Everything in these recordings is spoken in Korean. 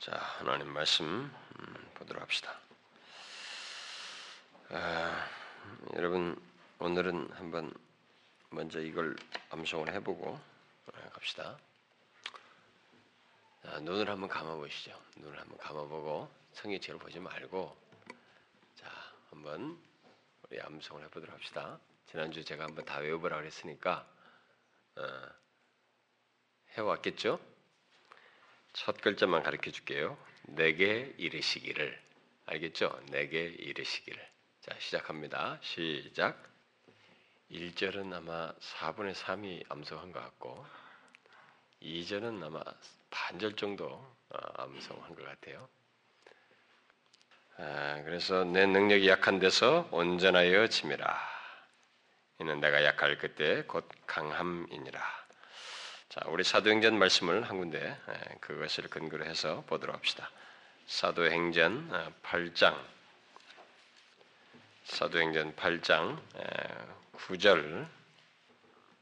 자, 하나님 말씀 음, 보도록 합시다. 아, 여러분 오늘은 한번 먼저 이걸 암송을 해보고 아, 갑시다. 자, 눈을 한번 감아 보시죠. 눈을 한번 감아 보고 성경책을 보지 말고 자 한번 우리 암송을 해보도록 합시다. 지난주 제가 한번 다 외워보라 그랬으니까 어, 해왔겠죠? 첫 글자만 가르쳐 줄게요. 내게 이르시기를. 알겠죠? 내게 이르시기를. 자, 시작합니다. 시작. 1절은 아마 4분의 3이 암송한 것 같고 2절은 아마 반절 정도 어, 암송한 것 같아요. 아, 그래서 내 능력이 약한 데서 온전하여 짐이라. 이는 내가 약할 그때 곧 강함이니라. 자, 우리 사도행전 말씀을 한 군데 예, 그것을 근거로 해서 보도록 합시다. 사도행전 8장 어, 사도행전 8장 9절 예,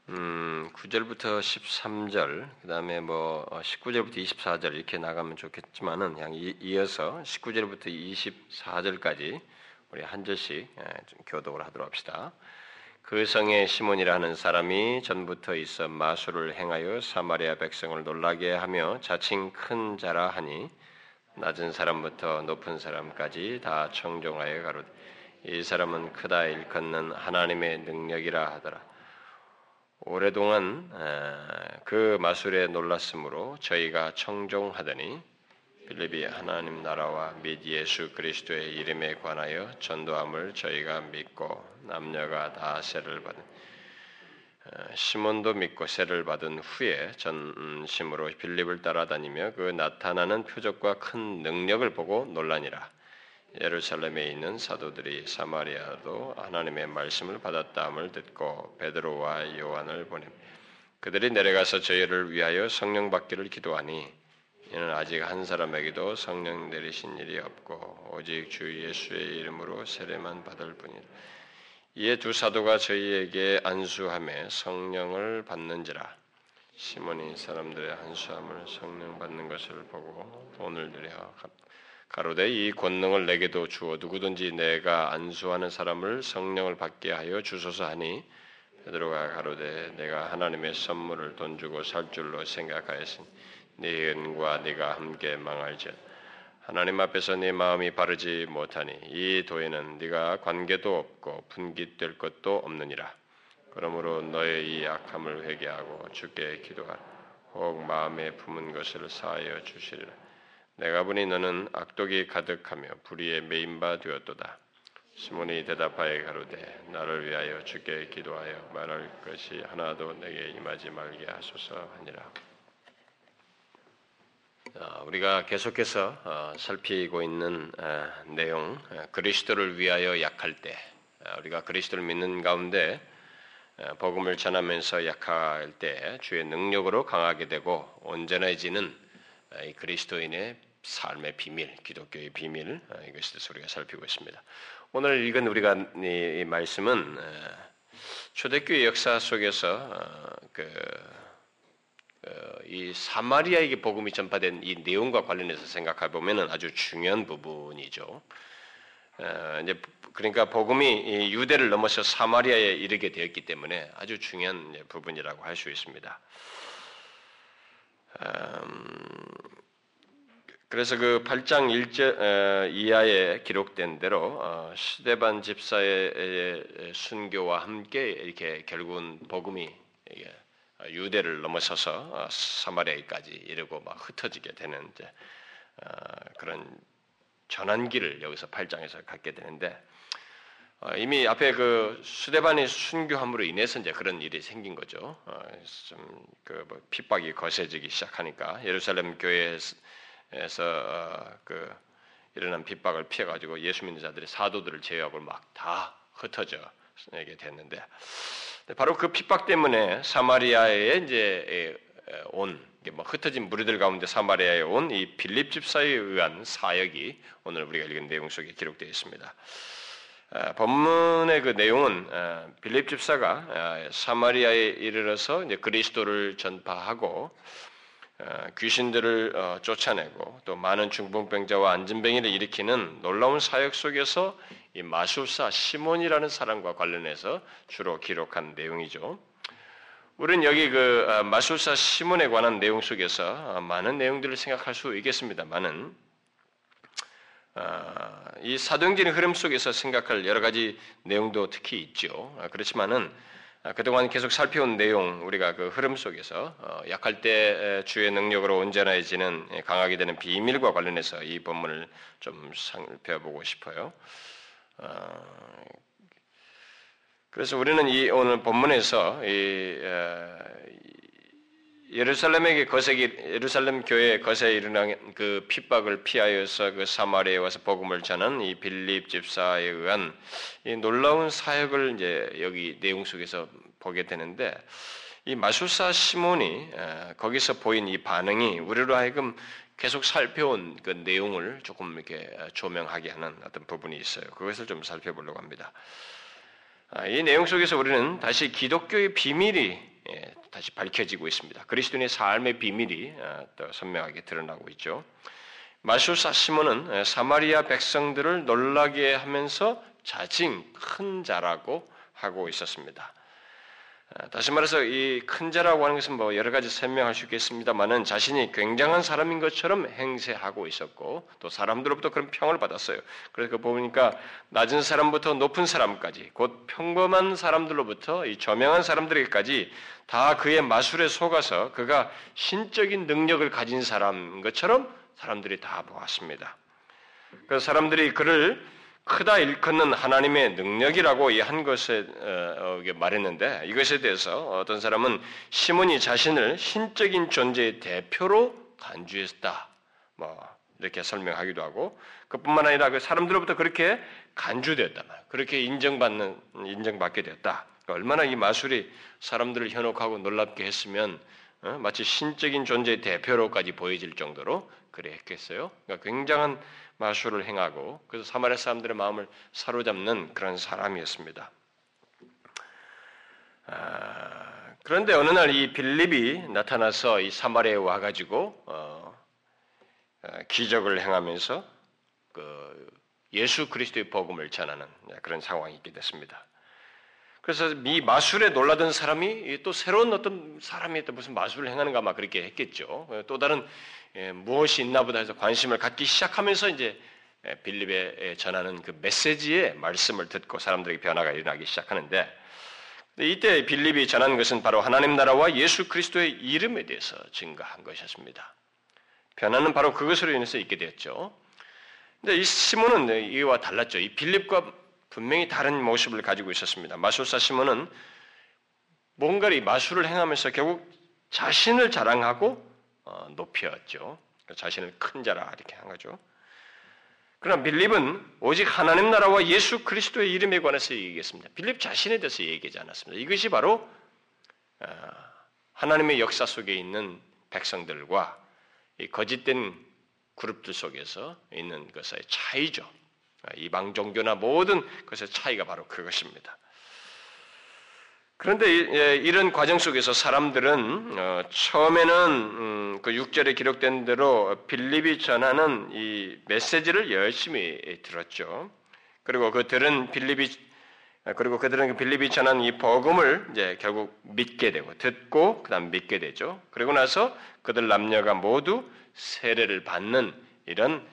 음, 9절부터 13절 그 다음에 뭐 19절부터 어, 24절 이렇게 나가면 좋겠지만은 그냥 이어서 19절부터 24절까지 우리 한 절씩 예, 교독을 하도록 합시다. 그 성에 시몬이라는 사람이 전부터 있어 마술을 행하여 사마리아 백성을 놀라게 하며 자칭 큰 자라 하니 낮은 사람부터 높은 사람까지 다 청종하여 가로되 이 사람은 크다 일컫는 하나님의 능력이라 하더라. 오래동안 그 마술에 놀랐으므로 저희가 청종하더니 빌립이 하나님 나라와 및 예수 그리스도의 이름에 관하여 전도함을 저희가 믿고 남녀가 다 세를 받은 어, 시몬도 믿고 세를 받은 후에 전심으로 빌립을 따라다니며 그 나타나는 표적과 큰 능력을 보고 놀라니라. 예루살렘에 있는 사도들이 사마리아도 하나님의 말씀을 받았다함을 듣고 베드로와 요한을 보냄. 그들이 내려가서 저희를 위하여 성령 받기를 기도하니 이는 아직 한 사람에게도 성령 내리신 일이 없고 오직 주 예수의 이름으로 세례만 받을 뿐이라. 이에 두 사도가 저희에게 안수함에 성령을 받는지라. 시몬이 사람들의 안수함을 성령 받는 것을 보고 돈을 들여 가로되 이 권능을 내게도 주어 누구든지 내가 안수하는 사람을 성령을 받게 하여 주소서 하니 베드로가 가로되 내가 하나님의 선물을 돈 주고 살 줄로 생각하였으니 네 은과 네가 함께 망할지 하나님 앞에서 네 마음이 바르지 못하니 이 도에는 네가 관계도 없고 분깃될 것도 없느니라. 그러므로 너의 이 약함을 회개하고 주께 기도하라. 혹 마음에 품은 것을 사하여 주시리라. 내가 보니 너는 악독이 가득하며 불의에 메인 바 되었도다. 시몬이 대답하여 가로되 나를 위하여 주께 기도하여 말할 것이 하나도 내게 임하지 말게 하소서 하니라. 어, 우리가 계속해서 어, 살피고 있는 어, 내용, 그리스도를 위하여 약할 때, 우리가 그리스도를 믿는 가운데 복음을 전하면서 약할 때 주의 능력으로 강하게 되고 온전해지는 그리스도인의 삶의 비밀, 기독교의 비밀 대해서 우리가 살피고 있습니다. 오늘 읽은 우리가 이 말씀은 초대교회 역사 속에서 그 어, 이 사마리아에게 복음이 전파된 이 내용과 관련해서 생각해 보면은 아주 중요한 부분이죠. 어, 이제 그러니까 복음이 유대를 넘어서 사마리아에 이르게 되었기 때문에 아주 중요한 부분이라고 할 수 있습니다. 음, 그래서 그 8장 1절 이하에 기록된 대로 시대반 어, 집사의 순교와 함께 이렇게 결국은 복음이 유대를 넘어서서 어, 사마리아까지 이르고 막 흩어지게 되는 이제 어, 그런 전환기를 여기서 8장에서 갖게 되는데 어, 이미 앞에 그 수대반의 순교함으로 인해서 이제 그런 일이 생긴 거죠. 좀그 뭐 핍박이 거세지기 시작하니까 예루살렘 교회에서 그 일어난 핍박을 피해 가지고 예수 믿는 자들이 사도들을 제외하고 막 다 흩어져 게 됐는데 바로 그 핍박 때문에 사마리아에 이제 온, 뭐 흩어진 무리들 가운데 사마리아에 온 이 빌립 집사에 의한 사역이 오늘 우리가 읽은 내용 속에 기록되어 있습니다. 아, 본문의 그 내용은 아, 빌립 집사가 아, 사마리아에 이르러서 이제 그리스도를 전파하고 어, 귀신들을 어, 쫓아내고 또 많은 중풍병자와 안진병이를 일으키는 놀라운 사역 속에서 이 마술사 시몬이라는 사람과 관련해서 주로 기록한 내용이죠. 우리는 여기 그 어, 마술사 시몬에 관한 내용 속에서 많은 내용들을 생각할 수 있겠습니다만은 이 사도행전의 흐름 속에서 생각할 여러 가지 내용도 특히 있죠. 그렇지만은 아, 그동안 계속 살펴온 내용 우리가 그 흐름 속에서 어, 약할 때 주의 능력으로 온전해지는 예, 강하게 되는 비밀과 관련해서 이 본문을 좀 살펴보고 싶어요. 어, 그래서 우리는 이 오늘 본문에서 이 예루살렘에게 거세기 예루살렘 교회 거세에 일어난 그 핍박을 피하여서 그 사마리아에 와서 복음을 전한 이 빌립 집사에 의한 이 놀라운 사역을 이제 여기 내용 속에서 보게 되는데 이 마술사 시몬이 거기서 보인 이 반응이 우리로 하여금 계속 살펴온 그 내용을 조금 이렇게 조명하게 하는 어떤 부분이 있어요. 그것을 좀 살펴보려고 합니다. 아, 이 내용 속에서 우리는 다시 기독교의 비밀이 예, 다시 밝혀지고 있습니다. 그리스도인의 삶의 비밀이 어, 또 선명하게 드러나고 있죠. 마술사 시몬은 예, 사마리아 백성들을 놀라게 하면서 자칭 큰 자라고 하고 있었습니다. 아, 다시 말해서 이 큰 자라고 하는 것은 뭐 여러 가지 설명할 수 있겠습니다만은 자신이 굉장한 사람인 것처럼 행세하고 있었고 또 사람들로부터 그런 평을 받았어요. 그래서 그 보니까 낮은 사람부터 높은 사람까지 곧 평범한 사람들로부터 이 저명한 사람들에게까지 다 그의 마술에 속아서 그가 신적인 능력을 가진 사람인 것처럼 사람들이 다 보았습니다. 그래서 사람들이 그를 크다 일컫는 하나님의 능력이라고 이 한 것에 어, 어, 말했는데 이것에 대해서 어떤 사람은 시몬이 자신을 신적인 존재의 대표로 간주했다. 뭐 이렇게 설명하기도 하고 그뿐만 아니라 그 사람들로부터 그렇게 간주되었다. 그렇게 인정받는 인정받게 되었다. 그러니까 얼마나 이 마술이 사람들을 현혹하고 놀랍게 했으면 어? 마치 신적인 존재의 대표로까지 보여질 정도로 그래 했겠어요. 그러니까 굉장한 마술을 행하고 그래서 사마리아 사람들의 마음을 사로잡는 그런 사람이었습니다. 아, 그런데 어느 날 이 빌립이 나타나서 이 사마리아에 와가지고 어, 어, 기적을 행하면서 그 예수 그리스도의 복음을 전하는 그런 상황이 있게 됐습니다. 그래서 이 마술에 놀라던 사람이 또 새로운 어떤 사람이 또 무슨 마술을 행하는가 막 그렇게 했겠죠. 또 다른 예, 무엇이 있나 보다 해서 관심을 갖기 시작하면서 이제 예, 빌립에 전하는 그 메시지의 말씀을 듣고 사람들에게 변화가 일어나기 시작하는데 이때 빌립이 전한 것은 바로 하나님 나라와 예수 그리스도의 이름에 대해서 증거한 것이었습니다. 변화는 바로 그것으로 인해서 있게 되었죠. 근데 이 시몬은 이와 달랐죠. 이 빌립과 분명히 다른 모습을 가지고 있었습니다. 마술사 시몬은 뭔가를 마술을 행하면서 결국 자신을 자랑하고 어, 높였죠. 그러니까 자신을 큰 자라 이렇게 한 거죠. 그러나 빌립은 오직 하나님 나라와 예수 그리스도의 이름에 관해서 얘기했습니다. 빌립 자신에 대해서 얘기하지 않았습니다. 이것이 바로 어, 하나님의 역사 속에 있는 백성들과 거짓된 그룹들 속에서 있는 것의 차이죠. 이방 종교나 모든 것의 차이가 바로 그것입니다. 그런데 예, 이런 과정 속에서 사람들은 어, 처음에는 음, 그 6절에 기록된 대로 빌립이 전하는 이 메시지를 열심히 들었죠. 그리고 그들은 빌립이 그리고 그들은 그 빌립이 전한 이 복음을 이제 결국 믿게 되고 듣고 그다음 믿게 되죠. 그리고 나서 그들 남녀가 모두 세례를 받는 이런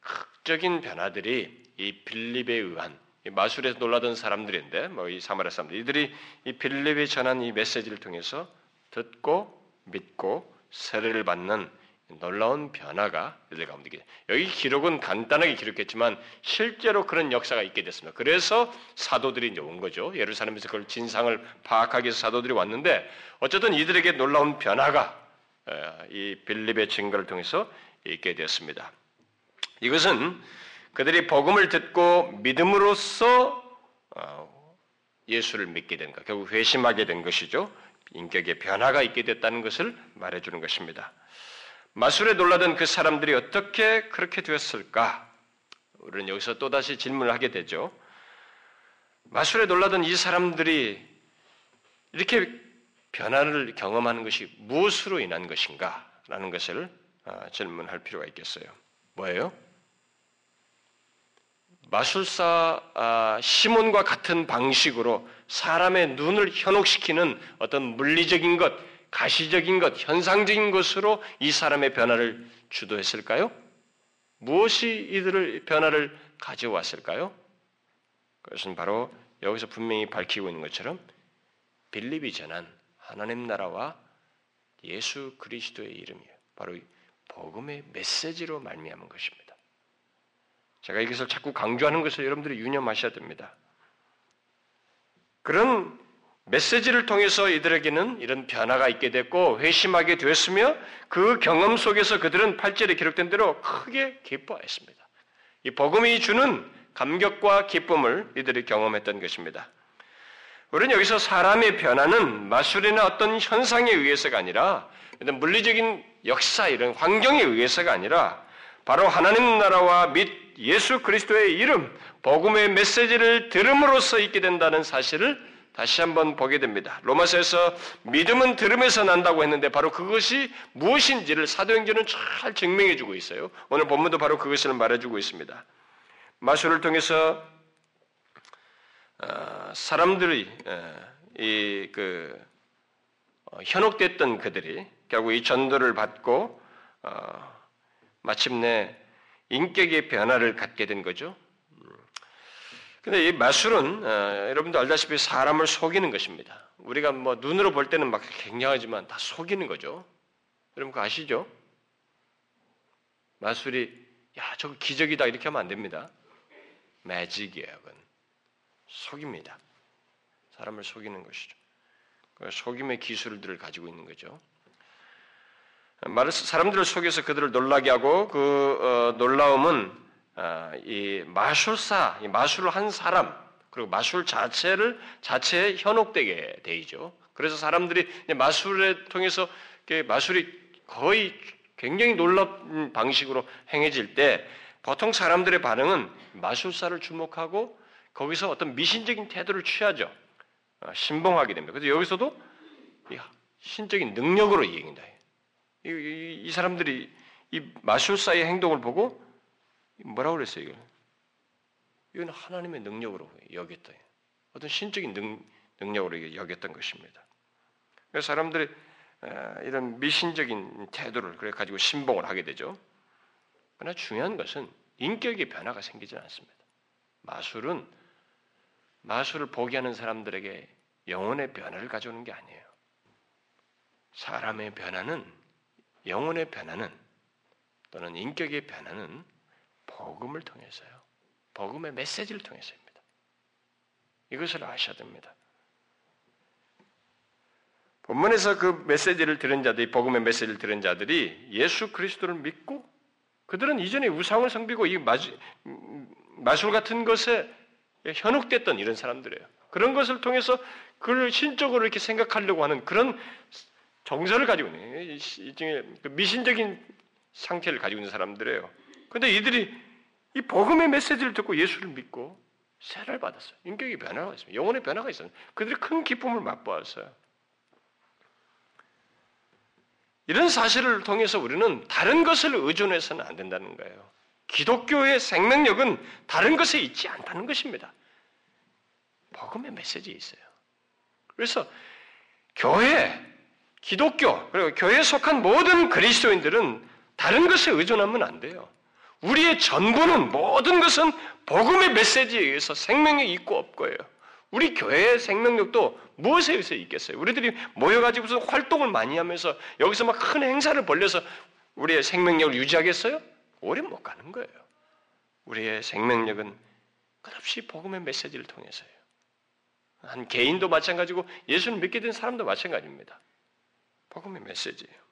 극적인 변화들이 이 빌립에 의한 마술에서 놀라던 사람들인데 뭐 이 사마리아 사람들 이들이 이 빌립이 전한 이 메시지를 통해서 듣고 믿고 세례를 받는 놀라운 변화가 이들 가운데 여기 기록은 간단하게 기록했지만 실제로 그런 역사가 있게 됐습니다. 그래서 사도들이 이제 온 거죠. 예루살렘에서 그걸 진상을 파악하기 위해서 사도들이 왔는데 어쨌든 이들에게 놀라운 변화가 이 빌립의 증거를 통해서 있게 되었습니다. 이것은 그들이 복음을 듣고 믿음으로써 어, 예수를 믿게 된 것, 결국 회심하게 된 것이죠. 인격의 변화가 있게 됐다는 것을 말해주는 것입니다. 마술에 놀라던 그 사람들이 어떻게 그렇게 되었을까? 우리는 여기서 또다시 질문을 하게 되죠. 마술에 놀라던 이 사람들이 이렇게 변화를 경험하는 것이 무엇으로 인한 것인가? 라는 것을 어, 질문할 필요가 있겠어요. 뭐예요? 마술사 아, 시몬과 같은 방식으로 사람의 눈을 현혹시키는 어떤 물리적인 것, 가시적인 것, 현상적인 것으로 이 사람의 변화를 주도했을까요? 무엇이 이들을 변화를 가져왔을까요? 그것은 바로 여기서 분명히 밝히고 있는 것처럼 빌립이 전한 하나님 나라와 예수 그리스도의 이름이에요. 바로 복음의 메시지로 말미암은 것입니다. 제가 이것을 자꾸 강조하는 것을 여러분들이 유념하셔야 됩니다. 그런 메시지를 통해서 이들에게는 이런 변화가 있게 됐고 회심하게 되었으며 그 경험 속에서 그들은 8절에 기록된 대로 크게 기뻐했습니다. 이 복음이 주는 감격과 기쁨을 이들이 경험했던 것입니다. 우리는 여기서 사람의 변화는 마술이나 어떤 현상에 의해서가 아니라 물리적인 역사 이런 환경에 의해서가 아니라 바로 하나님 나라와 및 예수 그리스도의 이름, 복음의 메시지를 들음으로써 있게 된다는 사실을 다시 한번 보게 됩니다. 로마서에서 믿음은 들음에서 난다고 했는데 바로 그것이 무엇인지를 사도행전은 잘 증명해 주고 있어요. 오늘 본문도 바로 그것을 말해 주고 있습니다. 마술을 통해서 어, 사람들이 이그 어, 현혹됐던 그들이 결국 이 전도를 받고 어, 마침내 인격의 변화를 갖게 된 거죠. 근데 이 마술은 어, 여러분도 알다시피 사람을 속이는 것입니다. 우리가 뭐 눈으로 볼 때는 막 굉장하지만 다 속이는 거죠. 여러분 그거 아시죠? 마술이 야 저거 기적이다 이렇게 하면 안 됩니다. 매직이에요, 그건. 속입니다. 사람을 속이는 것이죠. 그 속임의 기술들을 가지고 있는 거죠. 사람들을 속여서 그들을 놀라게 하고 그 어, 놀라움은 어, 이 마술사, 이 마술을 한 사람 그리고 마술 자체를 자체에 현혹되게 되죠. 그래서 사람들이 마술을 통해서 마술이 거의 굉장히 놀라운 방식으로 행해질 때 보통 사람들의 반응은 마술사를 주목하고 거기서 어떤 미신적인 태도를 취하죠. 어, 신봉하게 됩니다. 그래서 여기서도 신적인 능력으로 이행한다. 이, 이, 이, 사람들이 이 마술사의 행동을 보고 뭐라고 그랬어요, 이거? 이건 하나님의 능력으로 여겼다. 어떤 신적인 능, 능력으로 여겼던 것입니다. 그래서 사람들이 어, 이런 미신적인 태도를 그래 가지고 신봉을 하게 되죠. 그러나 중요한 것은 인격의 변화가 생기지 않습니다. 마술은 마술을 포기하는 사람들에게 영혼의 변화를 가져오는 게 아니에요. 사람의 변화는 영혼의 변화는 또는 인격의 변화는 복음을 통해서요. 복음의 메시지를 통해서입니다. 이것을 아셔야 됩니다. 본문에서 그 메시지를 들은 자들이 복음의 메시지를 들은 자들이 예수 그리스도를 믿고 그들은 이전에 우상을 섬기고 이 마술, 같은 것에 현혹됐던 이런 사람들이에요. 그런 것을 통해서 그를 신적으로 이렇게 생각하려고 하는 그런 정서를 가지고 있는 일종의 그 미신적인 상태를 가지고 있는 사람들이에요. 그런데 이들이 이 복음의 메시지를 듣고 예수를 믿고 세를 받았어요. 인격의 변화가 있습니다. 영혼의 변화가 있어요. 그들이 큰 기쁨을 맛보았어요. 이런 사실을 통해서 우리는 다른 것을 의존해서는 안 된다는 거예요. 기독교의 생명력은 다른 것에 있지 않다는 것입니다. 복음의 메시지에 있어요. 그래서 교회, 기독교, 그리고 교회에 속한 모든 그리스도인들은 다른 것에 의존하면 안 돼요. 우리의 전부는 모든 것은 복음의 메시지에 의해서 생명이 있고 없고예요. 우리 교회의 생명력도 무엇에 의해서 있겠어요? 우리들이 모여가지고 무슨 활동을 많이 하면서 여기서 막 큰 행사를 벌려서 우리의 생명력을 유지하겠어요? 오래 못 가는 거예요. 우리의 생명력은 끝없이 복음의 메시지를 통해서요. 한 개인도 마찬가지고 예수를 믿게 된 사람도 마찬가지입니다. 복음의 메시지예요.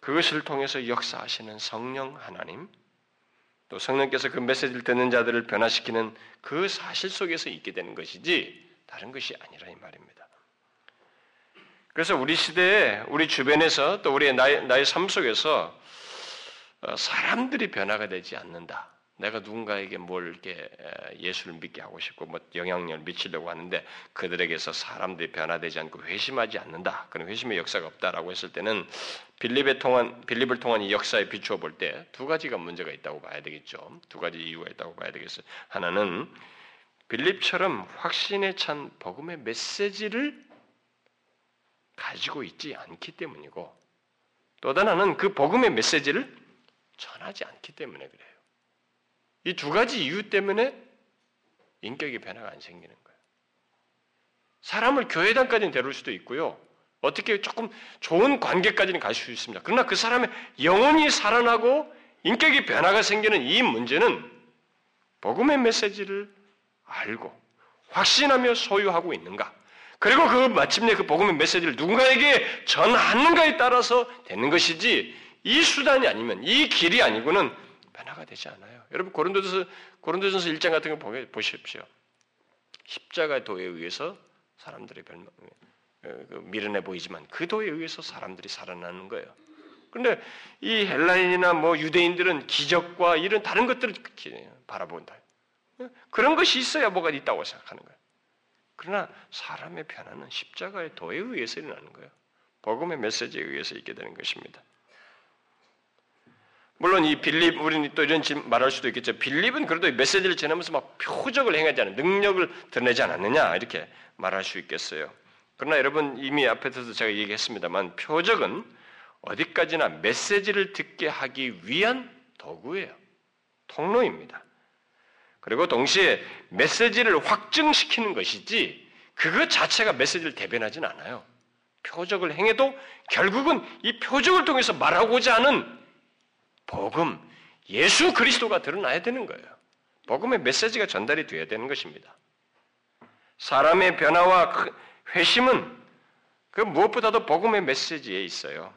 그것을 통해서 역사하시는 성령 하나님, 또 성령께서 그 메시지를 듣는 자들을 변화시키는 그 사실 속에서 있게 되는 것이지 다른 것이 아니라 이 말입니다. 그래서 우리 시대에 우리 주변에서 또 우리의 나의, 나의 삶 속에서 어, 사람들이 변화가 되지 않는다. 내가 누군가에게 뭘 이렇게 예수를 믿게 하고 싶고 뭐 영향력을 미치려고 하는데 그들에게서 사람들이 변화되지 않고 회심하지 않는다. 그런 회심의 역사가 없다라고 했을 때는 빌립의 통한 빌립을 통한 이 역사에 비추어 볼 때 두 가지가 문제가 있다고 봐야 되겠죠. 두 가지 이유가 있다고 봐야 되겠어요. 하나는 빌립처럼 확신에 찬 복음의 메시지를 가지고 있지 않기 때문이고 또 하나는 그 복음의 메시지를 전하지 않기 때문에 그래요. 이 두 가지 이유 때문에 인격의 변화가 안 생기는 거예요. 사람을 교회당까지는 데려올 수도 있고요. 어떻게 조금 좋은 관계까지는 갈 수 있습니다. 그러나 그 사람의 영혼이 살아나고 인격의 변화가 생기는 이 문제는 복음의 메시지를 알고 확신하며 소유하고 있는가? 그리고 그 마침내 그 복음의 메시지를 누군가에게 전하는가에 따라서 되는 것이지 이 수단이 아니면 이 길이 아니고는 변화가 되지 않아요. 여러분 고린도전서 고린도전서 1장 같은 거 보십시오. 십자가 도에 의해서 사람들의 별명 어, 그 미련해 보이지만 그 도에 의해서 사람들이 살아나는 거예요. 그런데 이 헬라인이나 뭐 유대인들은 기적과 이런 다른 것들을 바라본다. 그런 것이 있어야 뭐가 있다고 생각하는 거예요. 그러나 사람의 변화는 십자가의 도에 의해서 일어나는 거예요. 복음의 메시지에 의해서 있게 되는 것입니다. 물론 이 빌립 우리는 또 이런 말할 수도 있겠죠. 빌립은 그래도 메시지를 전하면서 막 표적을 행하지 않은 능력을 드러내지 않았느냐 이렇게 말할 수 있겠어요. 그러나 여러분 이미 앞에서도 제가 얘기했습니다만 표적은 어디까지나 메시지를 듣게 하기 위한 도구예요. 통로입니다. 그리고 동시에 메시지를 확증시키는 것이지 그것 자체가 메시지를 대변하지는 않아요. 표적을 행해도 결국은 이 표적을 통해서 말하고자 하는 복음, 예수 그리스도가 드러나야 되는 거예요. 복음의 메시지가 전달이 되어야 되는 것입니다. 사람의 변화와 회심은 그 무엇보다도 복음의 메시지에 있어요.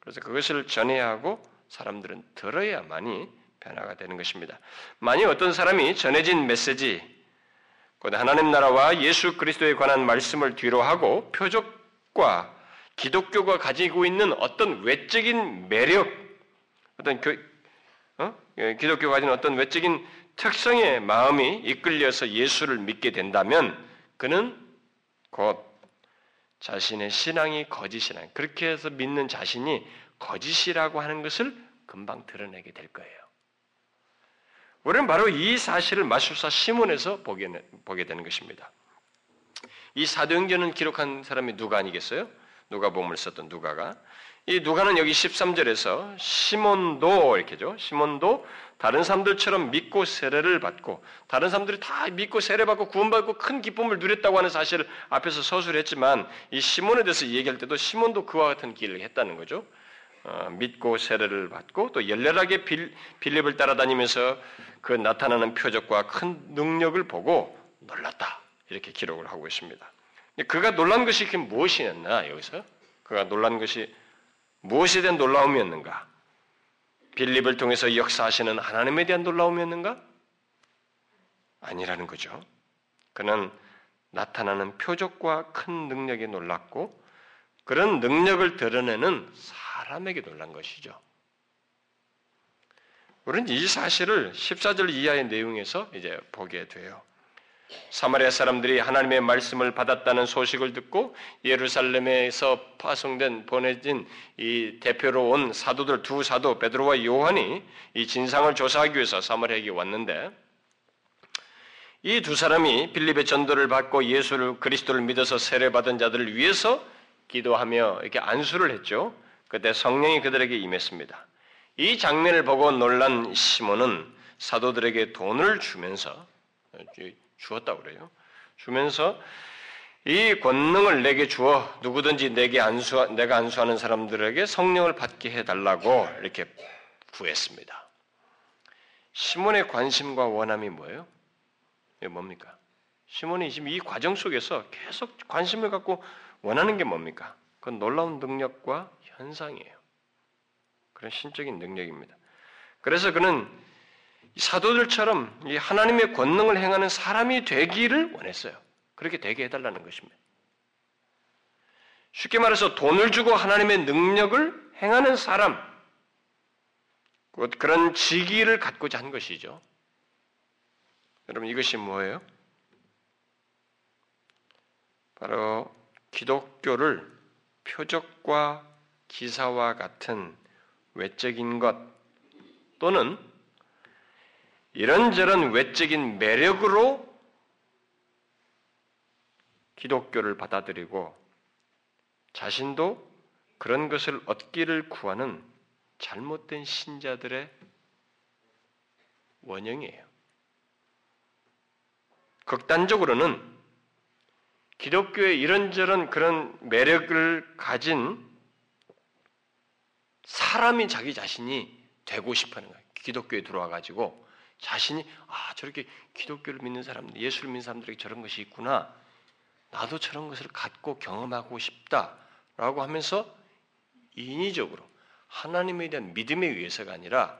그래서 그것을 전해야 하고 사람들은 들어야만이 변화가 되는 것입니다. 만약 어떤 사람이 전해진 메시지, 곧 하나님 나라와 예수 그리스도에 관한 말씀을 뒤로 하고 표적과 기독교가 가지고 있는 어떤 외적인 매력, 어떤 교, 어? 예, 기독교가 가진 어떤 외적인 특성의 마음이 이끌려서 예수를 믿게 된다면 그는 곧 자신의 신앙이 거짓이라 그렇게 해서 믿는 자신이 거짓이라고 하는 것을 금방 드러내게 될 거예요. 우리는 바로 이 사실을 마술사 시몬에서 보게, 보게 되는 것입니다. 이 사도행전을 기록한 사람이 누가 아니겠어요? 누가 보험을 썼던 누가가 이 누가는 여기 13절에서 시몬도 이렇게죠. 시몬도 다른 사람들처럼 믿고 세례를 받고 다른 사람들이 다 믿고 세례받고 구원받고 큰 기쁨을 누렸다고 하는 사실을 앞에서 서술했지만 이 시몬에 대해서 얘기할 때도 시몬도 그와 같은 길을 했다는 거죠. 어, 믿고 세례를 받고 또 열렬하게 빌, 빌립을 따라다니면서 그 나타나는 표적과 큰 능력을 보고 놀랐다. 이렇게 기록을 하고 있습니다. 그가 놀란 것이 그 무엇이었나 여기서 그가 놀란 것이 무엇에 대한 놀라움이었는가? 빌립을 통해서 역사하시는 하나님에 대한 놀라움이었는가? 아니라는 거죠. 그는 나타나는 표적과 큰 능력에 놀랐고 그런 능력을 드러내는 사람에게 놀란 것이죠. 우리는 이 사실을 14절 이하의 내용에서 이제 보게 돼요. 사마리아 사람들이 하나님의 말씀을 받았다는 소식을 듣고 예루살렘에서 파송된 보내진 이 대표로 온 사도들 두 사도 베드로와 요한이 이 진상을 조사하기 위해서 사마리아에 왔는데 이 두 사람이 빌립의 전도를 받고 예수를 그리스도를 믿어서 세례받은 자들을 위해서 기도하며 이렇게 안수를 했죠. 그때 성령이 그들에게 임했습니다. 이 장면을 보고 놀란 시몬은 사도들에게 돈을 주면서 주었다고 그래요. 주면서 이 권능을 내게 주어 누구든지 내게 안수 내가 안수하는 사람들에게 성령을 받게 해 달라고 이렇게 구했습니다. 시몬의 관심과 원함이 뭐예요? 이게 뭡니까? 시몬이 지금 이 과정 속에서 계속 관심을 갖고 원하는 게 뭡니까? 그건 놀라운 능력과 현상이에요. 그런 신적인 능력입니다. 그래서 그는 사도들처럼 하나님의 권능을 행하는 사람이 되기를 원했어요. 그렇게 되게 해달라는 것입니다. 쉽게 말해서 돈을 주고 하나님의 능력을 행하는 사람, 곧 그런 직위를 갖고자 한 것이죠. 여러분 이것이 뭐예요? 바로 기독교를 표적과 기사와 같은 외적인 것 또는 이런저런 외적인 매력으로 기독교를 받아들이고 자신도 그런 것을 얻기를 구하는 잘못된 신자들의 원형이에요. 극단적으로는 기독교의 이런저런 그런 매력을 가진 사람이 자기 자신이 되고 싶어 하는 거예요. 기독교에 들어와 가지고 자신이 아 저렇게 기독교를 믿는 사람들, 예수를 믿는 사람들에게 저런 것이 있구나. 나도 저런 것을 갖고 경험하고 싶다라고 하면서 인위적으로 하나님에 대한 믿음에 의해서가 아니라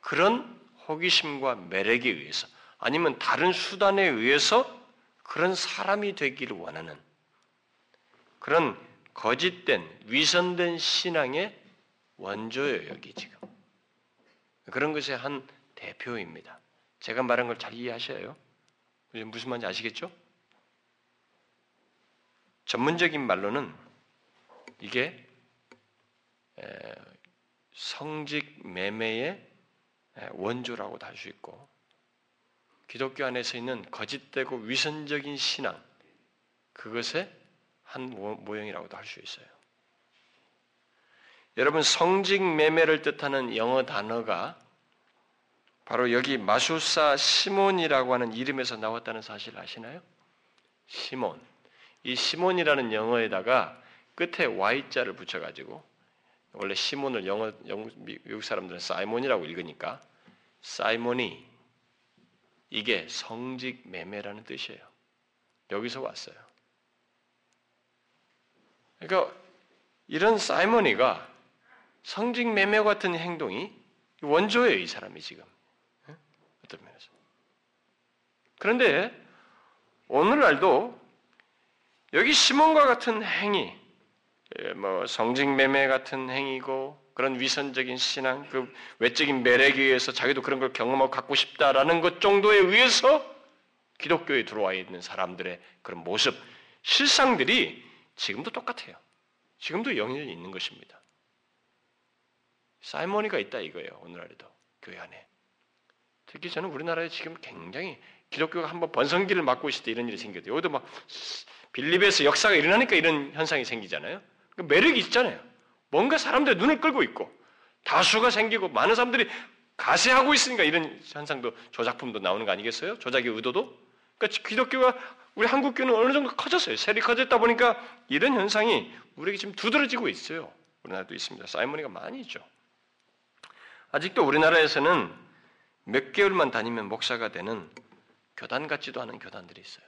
그런 호기심과 매력에 의해서 아니면 다른 수단에 의해서 그런 사람이 되기를 원하는 그런 거짓된 위선된 신앙의 원조예요 여기 지금 그런 것의 한 대표입니다. 제가 말한 걸 잘 이해하셔요. 무슨 말인지 아시겠죠? 전문적인 말로는 이게 성직 매매의 원조라고도 할 수 있고 기독교 안에서 있는 거짓되고 위선적인 신앙 그것의 한 모형이라고도 할 수 있어요. 여러분 성직 매매를 뜻하는 영어 단어가 바로 여기 마술사 시몬이라고 하는 이름에서 나왔다는 사실 아시나요? 시몬. 이 시몬이라는 영어에다가 끝에 Y자를 붙여가지고 원래 시몬을 영어, 미국 사람들은 사이몬이라고 읽으니까 사이몬이 이게 성직 매매라는 뜻이에요. 여기서 왔어요. 그러니까 이런 사이몬이가 성직 매매 같은 행동이 원조예요, 이 사람이 지금. 어떤 면에서. 그런데 오늘날도 여기 시몬과 같은 행위, 예, 뭐 성직 매매 같은 행위고 그런 위선적인 신앙, 그 외적인 매력에 의해서 자기도 그런 걸 경험하고 갖고 싶다라는 것 정도에 의해서 기독교에 들어와 있는 사람들의 그런 모습, 실상들이 지금도 똑같아요. 지금도 영향이 있는 것입니다. 사이머니가 있다 이거예요. 오늘날에도 교회 안에. 특히 저는 우리나라에 지금 굉장히 기독교가 한번 번성기를 맞고 있을 때 이런 일이 생겨요. 여기도 막 빌립에서 역사가 일어나니까 이런 현상이 생기잖아요. 그러니까 매력이 있잖아요. 뭔가 사람들의 눈을 끌고 있고 다수가 생기고 많은 사람들이 가세하고 있으니까 이런 현상도 조작품도 나오는 거 아니겠어요? 조작의 의도도? 그러니까 기독교가 우리 한국교는 어느 정도 커졌어요. 세리 커졌다 보니까 이런 현상이 우리에게 지금 두드러지고 있어요. 우리나라도 있습니다. 사이머니가 많이 있죠. 아직도 우리나라에서는 몇 개월만 다니면 목사가 되는 교단 같지도 않은 교단들이 있어요.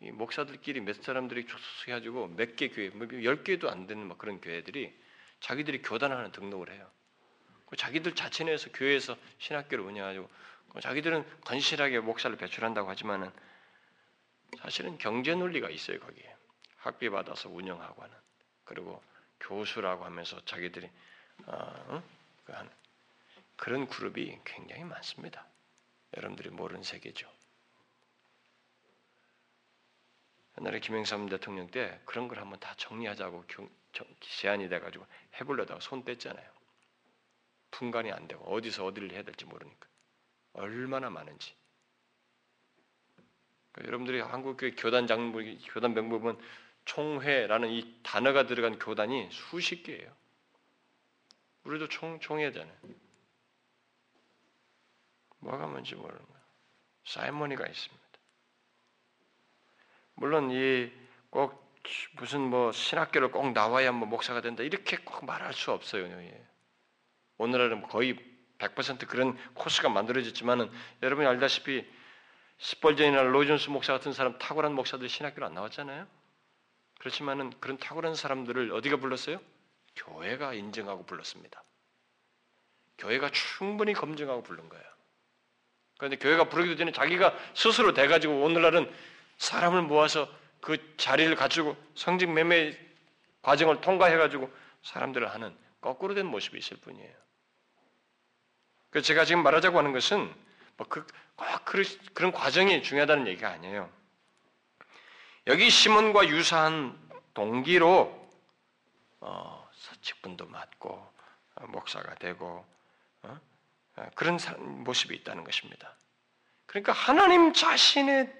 이 목사들끼리 몇 사람들이 조수해가지고 몇 개 교회, 뭐열 개도 안 되는 막 그런 교회들이 자기들이 교단 하나 등록을 해요. 그 자기들 자체 내에서 교회에서 신학교를 운영하고 그 자기들은 건실하게 목사를 배출한다고 하지만은 사실은 경제 논리가 있어요 거기에 학비 받아서 운영하고 하는 그리고 교수라고 하면서 자기들이 어, 그 그런 그룹이 굉장히 많습니다. 여러분들이 모르는 세계죠. 옛날에 김영삼 대통령 때 그런 걸 한번 다 정리하자고 제안이 돼가지고 해보려다가 손 뗐잖아요. 분간이 안 되고 어디서 어디를 해야 될지 모르니까 얼마나 많은지. 그러니까 여러분들이 한국교회 교단 장부, 교단 명부은 총회라는 이 단어가 들어간 교단이 수십 개예요. 우리도 총 총회잖아요. 뭐가 뭔지 모르는 거예요. 사이머니가 있습니다. 물론 이 꼭 무슨 뭐 신학교를 꼭 나와야 뭐 목사가 된다 이렇게 꼭 말할 수 없어요. 오늘날은 거의 100% 그런 코스가 만들어졌지만은 여러분이 알다시피 스펄전이나 로이존스 목사 같은 사람 탁월한 목사들 신학교를 안 나왔잖아요. 그렇지만은 그런 탁월한 사람들을 어디가 불렀어요? 교회가 인정하고 불렀습니다. 교회가 충분히 검증하고 부른 거예요. 그런데 교회가 부르기도 전에 자기가 스스로 돼가지고 오늘날은 사람을 모아서 그 자리를 갖추고 성직 매매 과정을 통과해가지고 사람들을 하는 거꾸로 된 모습이 있을 뿐이에요. 그 제가 지금 말하자고 하는 것은 뭐그 그런 과정이 중요하다는 얘기가 아니에요. 여기 시몬과 유사한 동기로 어, 직분도 맡고 어, 목사가 되고 어? 어 그런 모습이 있다는 것입니다. 그러니까 하나님 자신의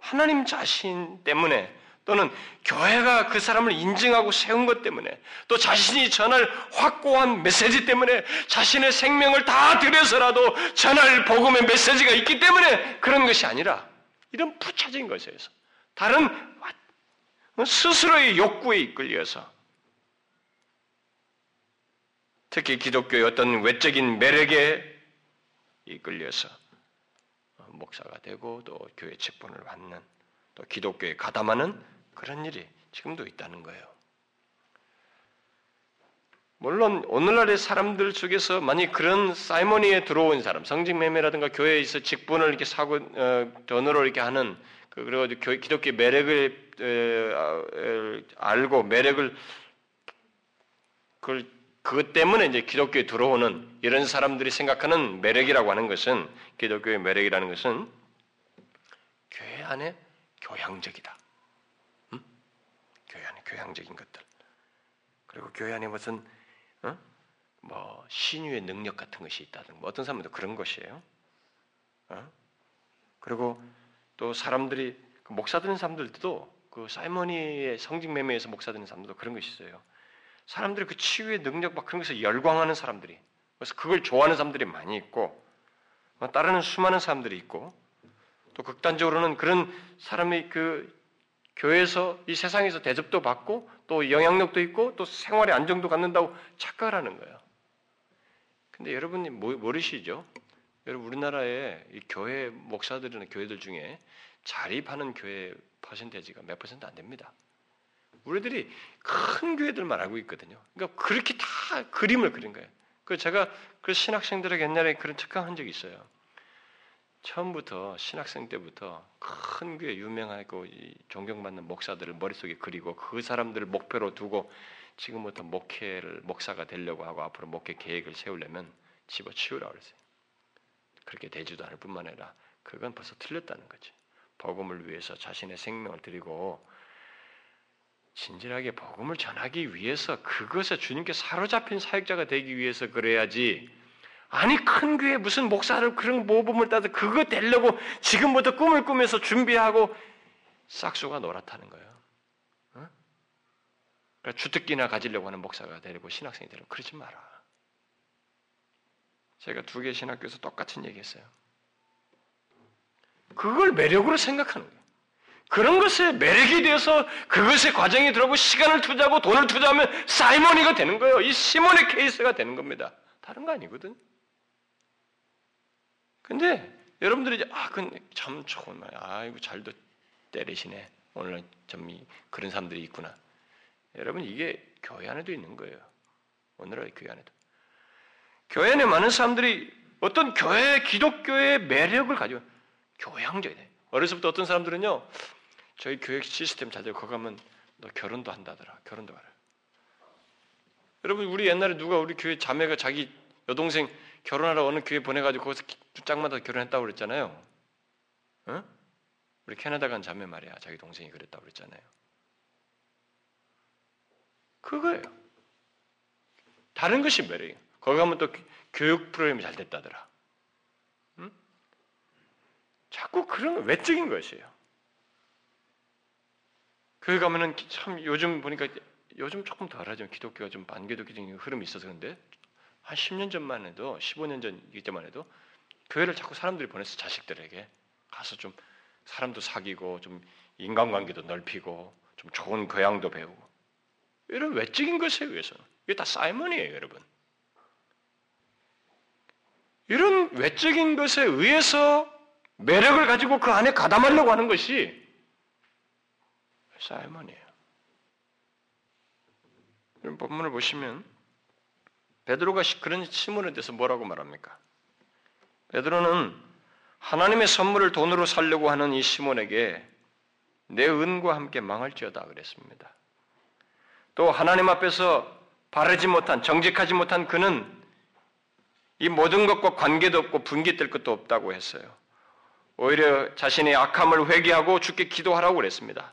하나님 자신 때문에 또는 교회가 그 사람을 인증하고 세운 것 때문에 또 자신이 전할 확고한 메시지 때문에 자신의 생명을 다 들여서라도 전할 복음의 메시지가 있기 때문에 그런 것이 아니라 이런 부차적인 것에서 다른 스스로의 욕구에 이끌려서 특히 기독교의 어떤 외적인 매력에 이끌려서 목사가 되고 또 교회 직분을 받는 또 기독교에 가담하는 그런 일이 지금도 있다는 거예요. 물론 오늘날의 사람들 중에서 만약 그런 사이머니에 들어온 사람, 성직 매매라든가 교회에 있어 직분을 이렇게 사고 어, 돈으로 이렇게 하는 그, 그리고 기독교 매력을 에, 알고 매력을 그걸 그것 때문에 이제 기독교에 들어오는 이런 사람들이 생각하는 매력이라고 하는 것은 기독교의 매력이라는 것은 교회 안에 교양적이다. 음? 교회 안에 교양적인 것들. 그리고 교회 안에 무슨 어? 뭐 신유의 능력 같은 것이 있다든 뭐 어떤 사람들도 그런 것이에요. 어? 그리고 또 사람들이 그 목사 되는 사람들도 그 사이머니의 성직 매매에서 목사 되는 사람들도 그런 것이 있어요. 사람들이 그 치유의 능력 막 그런 것에 열광하는 사람들이 그래서 그걸 좋아하는 사람들이 많이 있고 뭐 따르는 수많은 사람들이 있고 또 극단적으로는 그런 사람이 그 교회에서 이 세상에서 대접도 받고 또 영향력도 있고 또 생활의 안정도 갖는다고 착각을 하는 거예요. 근데 여러분이 모르시죠? 여러분 우리나라의 이 교회 목사들이나 교회들 중에 자립하는 교회 퍼센테이지가 몇 퍼센트 안 됩니다. 우리들이 큰 교회들만 알고 있거든요. 그러니까 그렇게 다 그림을 그린 거예요. 그 제가 그 신학생들에게 옛날에 그런 특강한 적이 있어요. 처음부터 신학생 때부터 큰 교회 유명하고 존경받는 목사들을 머릿속에 그리고 그 사람들을 목표로 두고 지금부터 목회를 목사가 되려고 하고 앞으로 목회 계획을 세우려면 집어치우라 그랬어요. 그렇게 되지도 않을 뿐만 아니라 그건 벌써 틀렸다는 거지. 복음을 위해서 자신의 생명을 드리고 진실하게 복음을 전하기 위해서 그것에 주님께 사로잡힌 사역자가 되기 위해서 그래야지 아니 큰 교회 무슨 목사를 그런 모범을 따서 그거 되려고 지금부터 꿈을 꾸면서 준비하고 싹수가 놀았다는 거예요. 어? 그러니까 주특기나 가지려고 하는 목사가 되고 신학생이 되는 그러지 마라. 제가 두 개 신학교에서 똑같은 얘기했어요. 그걸 매력으로 생각하는 거예요. 그런 것에 매력이 되어서 그것에 과정이 들어가고 시간을 투자하고 돈을 투자하면 사이머니가 되는 거예요. 이 시몬의 케이스가 되는 겁니다. 다른 거 아니거든. 근데 여러분들이 이제 아, 그건 참 좋은 말. 아이고 잘도 때리시네. 오늘 좀 그런 사람들이 있구나. 여러분 이게 교회 안에도 있는 거예요. 오늘의 교회 안에도. 교회 안에 많은 사람들이 어떤 교회 기독교의 매력을 가지고 교양적이 돼. 때 어떤 사람들은요. 저희 교육 시스템 잘 되고 거기 가면 너 결혼도 한다더라. 결혼도 하라. 여러분 우리 옛날에 누가 우리 교회 자매가 자기 여동생 결혼하러 어느 교회 보내가지고 거기서 짝마다 결혼했다고 그랬잖아요. 어? 우리 캐나다 간 자매 말이야. 자기 동생이 그랬다고 그랬잖아요. 그거예요. 다른 것이 매력이에요. 거기 가면 또 교육 프로그램이 잘 됐다더라. 응? 자꾸 그런 외적인 것이에요. 교회 가면은 참 요즘 보니까 요즘 조금 덜하죠. 기독교가 좀 반기독교적인 흐름이 있어서 그런데 한 10년 전만 해도 15년 전 이때만 해도 교회를 자꾸 사람들이 보내서 자식들에게 가서 좀 사람도 사귀고 좀 인간관계도 넓히고 좀 좋은 교양도 배우고 이런 외적인 것에 의해서는 이게 다 사이먼이에요, 여러분. 이런 외적인 것에 의해서 매력을 가지고 그 안에 가담하려고 하는 것이 사이먼이에요. 본문을 보시면 베드로가 그런 시몬에 대해서 뭐라고 말합니까? 베드로는 하나님의 선물을 돈으로 살려고 하는 이 시몬에게 내 은과 함께 망할지어다 그랬습니다. 또 하나님 앞에서 바르지 못한 정직하지 못한 그는 이 모든 것과 관계도 없고 분기될 것도 없다고 했어요. 오히려 자신의 악함을 회개하고 죽게 기도하라고 그랬습니다.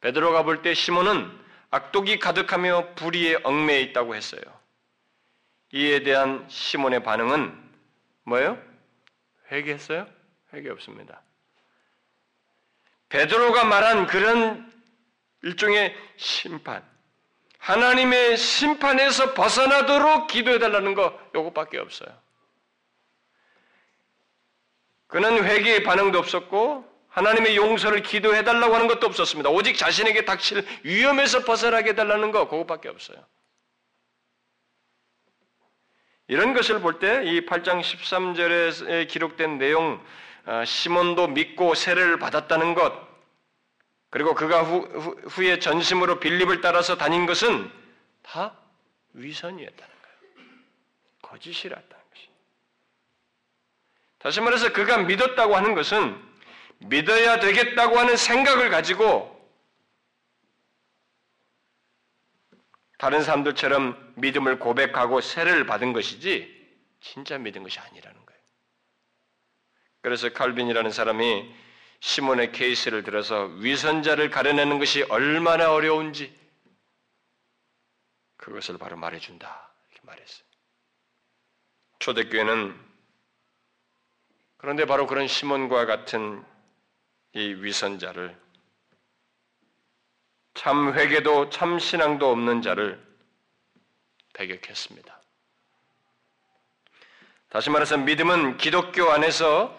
베드로가 볼 때 시몬은 악독이 가득하며 불의에 얽매여 있다고 했어요. 이에 대한 시몬의 반응은 뭐예요? 회개했어요? 회개 없습니다. 베드로가 말한 그런 일종의 심판, 하나님의 심판에서 벗어나도록 기도해달라는 거 요것밖에 없어요. 그는 회개의 반응도 없었고 하나님의 용서를 기도해달라고 하는 것도 없었습니다. 오직 자신에게 닥칠 위험에서 벗어나게 해달라는 거 그것밖에 없어요. 이런 것을 볼 때 이 8장 13절에 기록된 내용 아, 시몬도 믿고 세례를 받았다는 것 그리고 그가 후, 후, 에 전심으로 빌립을 따라서 다닌 것은 다 위선이었다는 거예요. 것이. 다시 말해서 그가 믿었다고 하는 것은 믿어야 되겠다고 하는 생각을 가지고 다른 사람들처럼 믿음을 고백하고 세례를 받은 것이지 진짜 믿은 것이 아니라는 거예요. 그래서 칼빈이라는 사람이 시몬의 케이스를 들어서 위선자를 가려내는 것이 얼마나 어려운지 그것을 바로 말해준다 이렇게 말했어요. 초대교회는 그런데 바로 그런 시몬과 같은 이 위선자를 참 회개도 참 신앙도 없는 자를 배격했습니다. 다시 말해서 믿음은 기독교 안에서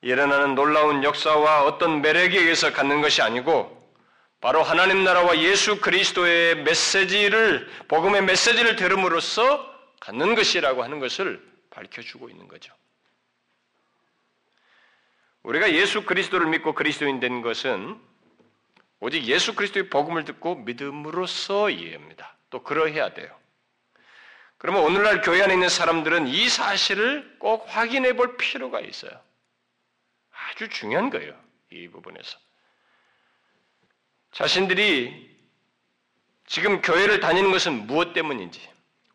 일어나는 놀라운 역사와 어떤 매력에 의해서 갖는 것이 아니고 바로 하나님 나라와 예수 그리스도의 메시지를 복음의 메시지를 들음으로써 갖는 것이라고 하는 것을 밝혀주고 있는 거죠. 우리가 예수 그리스도를 믿고 그리스도인 된 것은 오직 예수 그리스도의 복음을 듣고 믿음으로써 이해합니다. 또 그러해야 돼요. 그러면 오늘날 교회 안에 있는 사람들은 이 사실을 꼭 확인해 볼 필요가 있어요. 아주 중요한 거예요. 이 부분에서. 자신들이 지금 교회를 다니는 것은 무엇 때문인지,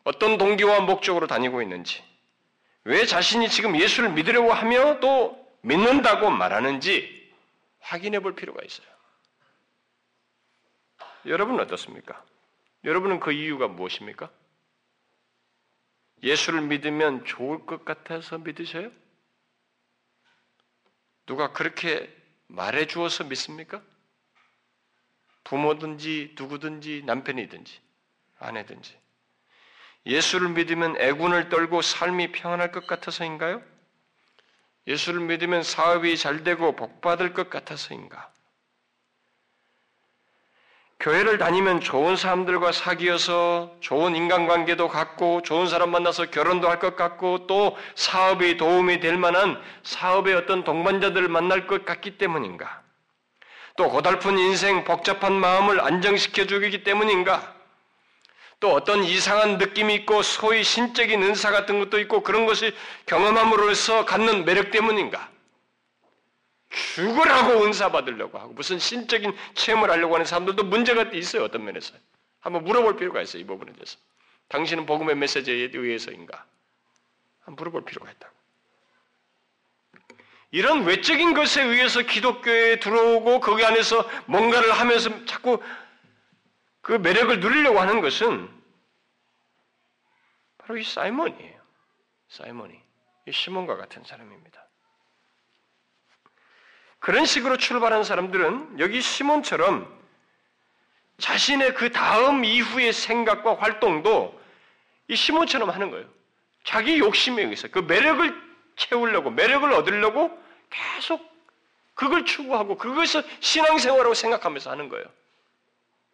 어떤 동기와 목적으로 다니고 있는지, 왜 자신이 지금 예수를 믿으려고 하며 또 믿는다고 말하는지 확인해 볼 필요가 있어요. 여러분은 어떻습니까? 여러분은 그 이유가 무엇입니까? 예수를 믿으면 좋을 것 같아서 믿으셔요? 누가 그렇게 말해 주어서 믿습니까? 부모든지 누구든지 남편이든지 아내든지 예수를 믿으면 애군을 떨고 삶이 평안할 것 같아서인가요? 예수를 믿으면 사업이 잘 되고 복받을 것 같아서인가? 교회를 다니면 좋은 사람들과 사귀어서 좋은 인간관계도 갖고 좋은 사람 만나서 결혼도 할 것 같고 또 사업이 도움이 될 만한 사업의 어떤 동반자들을 만날 것 같기 때문인가? 또 고달픈 인생 복잡한 마음을 안정시켜 주기 때문인가? 또 어떤 이상한 느낌이 있고 소위 신적인 은사 같은 것도 있고 그런 것이 경험함으로써 갖는 매력 때문인가? 죽으라고 은사 받으려고 하고 무슨 신적인 체험을 하려고 하는 사람들도 문제가 있어요. 어떤 면에서. 한번 물어볼 필요가 있어요. 이 부분에 대해서. 당신은 복음의 메시지에 의해서인가? 한번 물어볼 필요가 있다고. 이런 외적인 것에 의해서 기독교에 들어오고 거기 안에서 뭔가를 하면서 자꾸 그 매력을 누리려고 하는 것은 바로 이 사이몬이에요. 사이몬이. 이 시몬과 같은 사람입니다. 그런 식으로 출발한 사람들은 여기 시몬처럼 자신의 그 다음 이후의 생각과 활동도 이 시몬처럼 하는 거예요. 자기 욕심에 의해서 그 매력을 채우려고 매력을 얻으려고 계속 그걸 추구하고 그것을 신앙생활이라고 생각하면서 하는 거예요.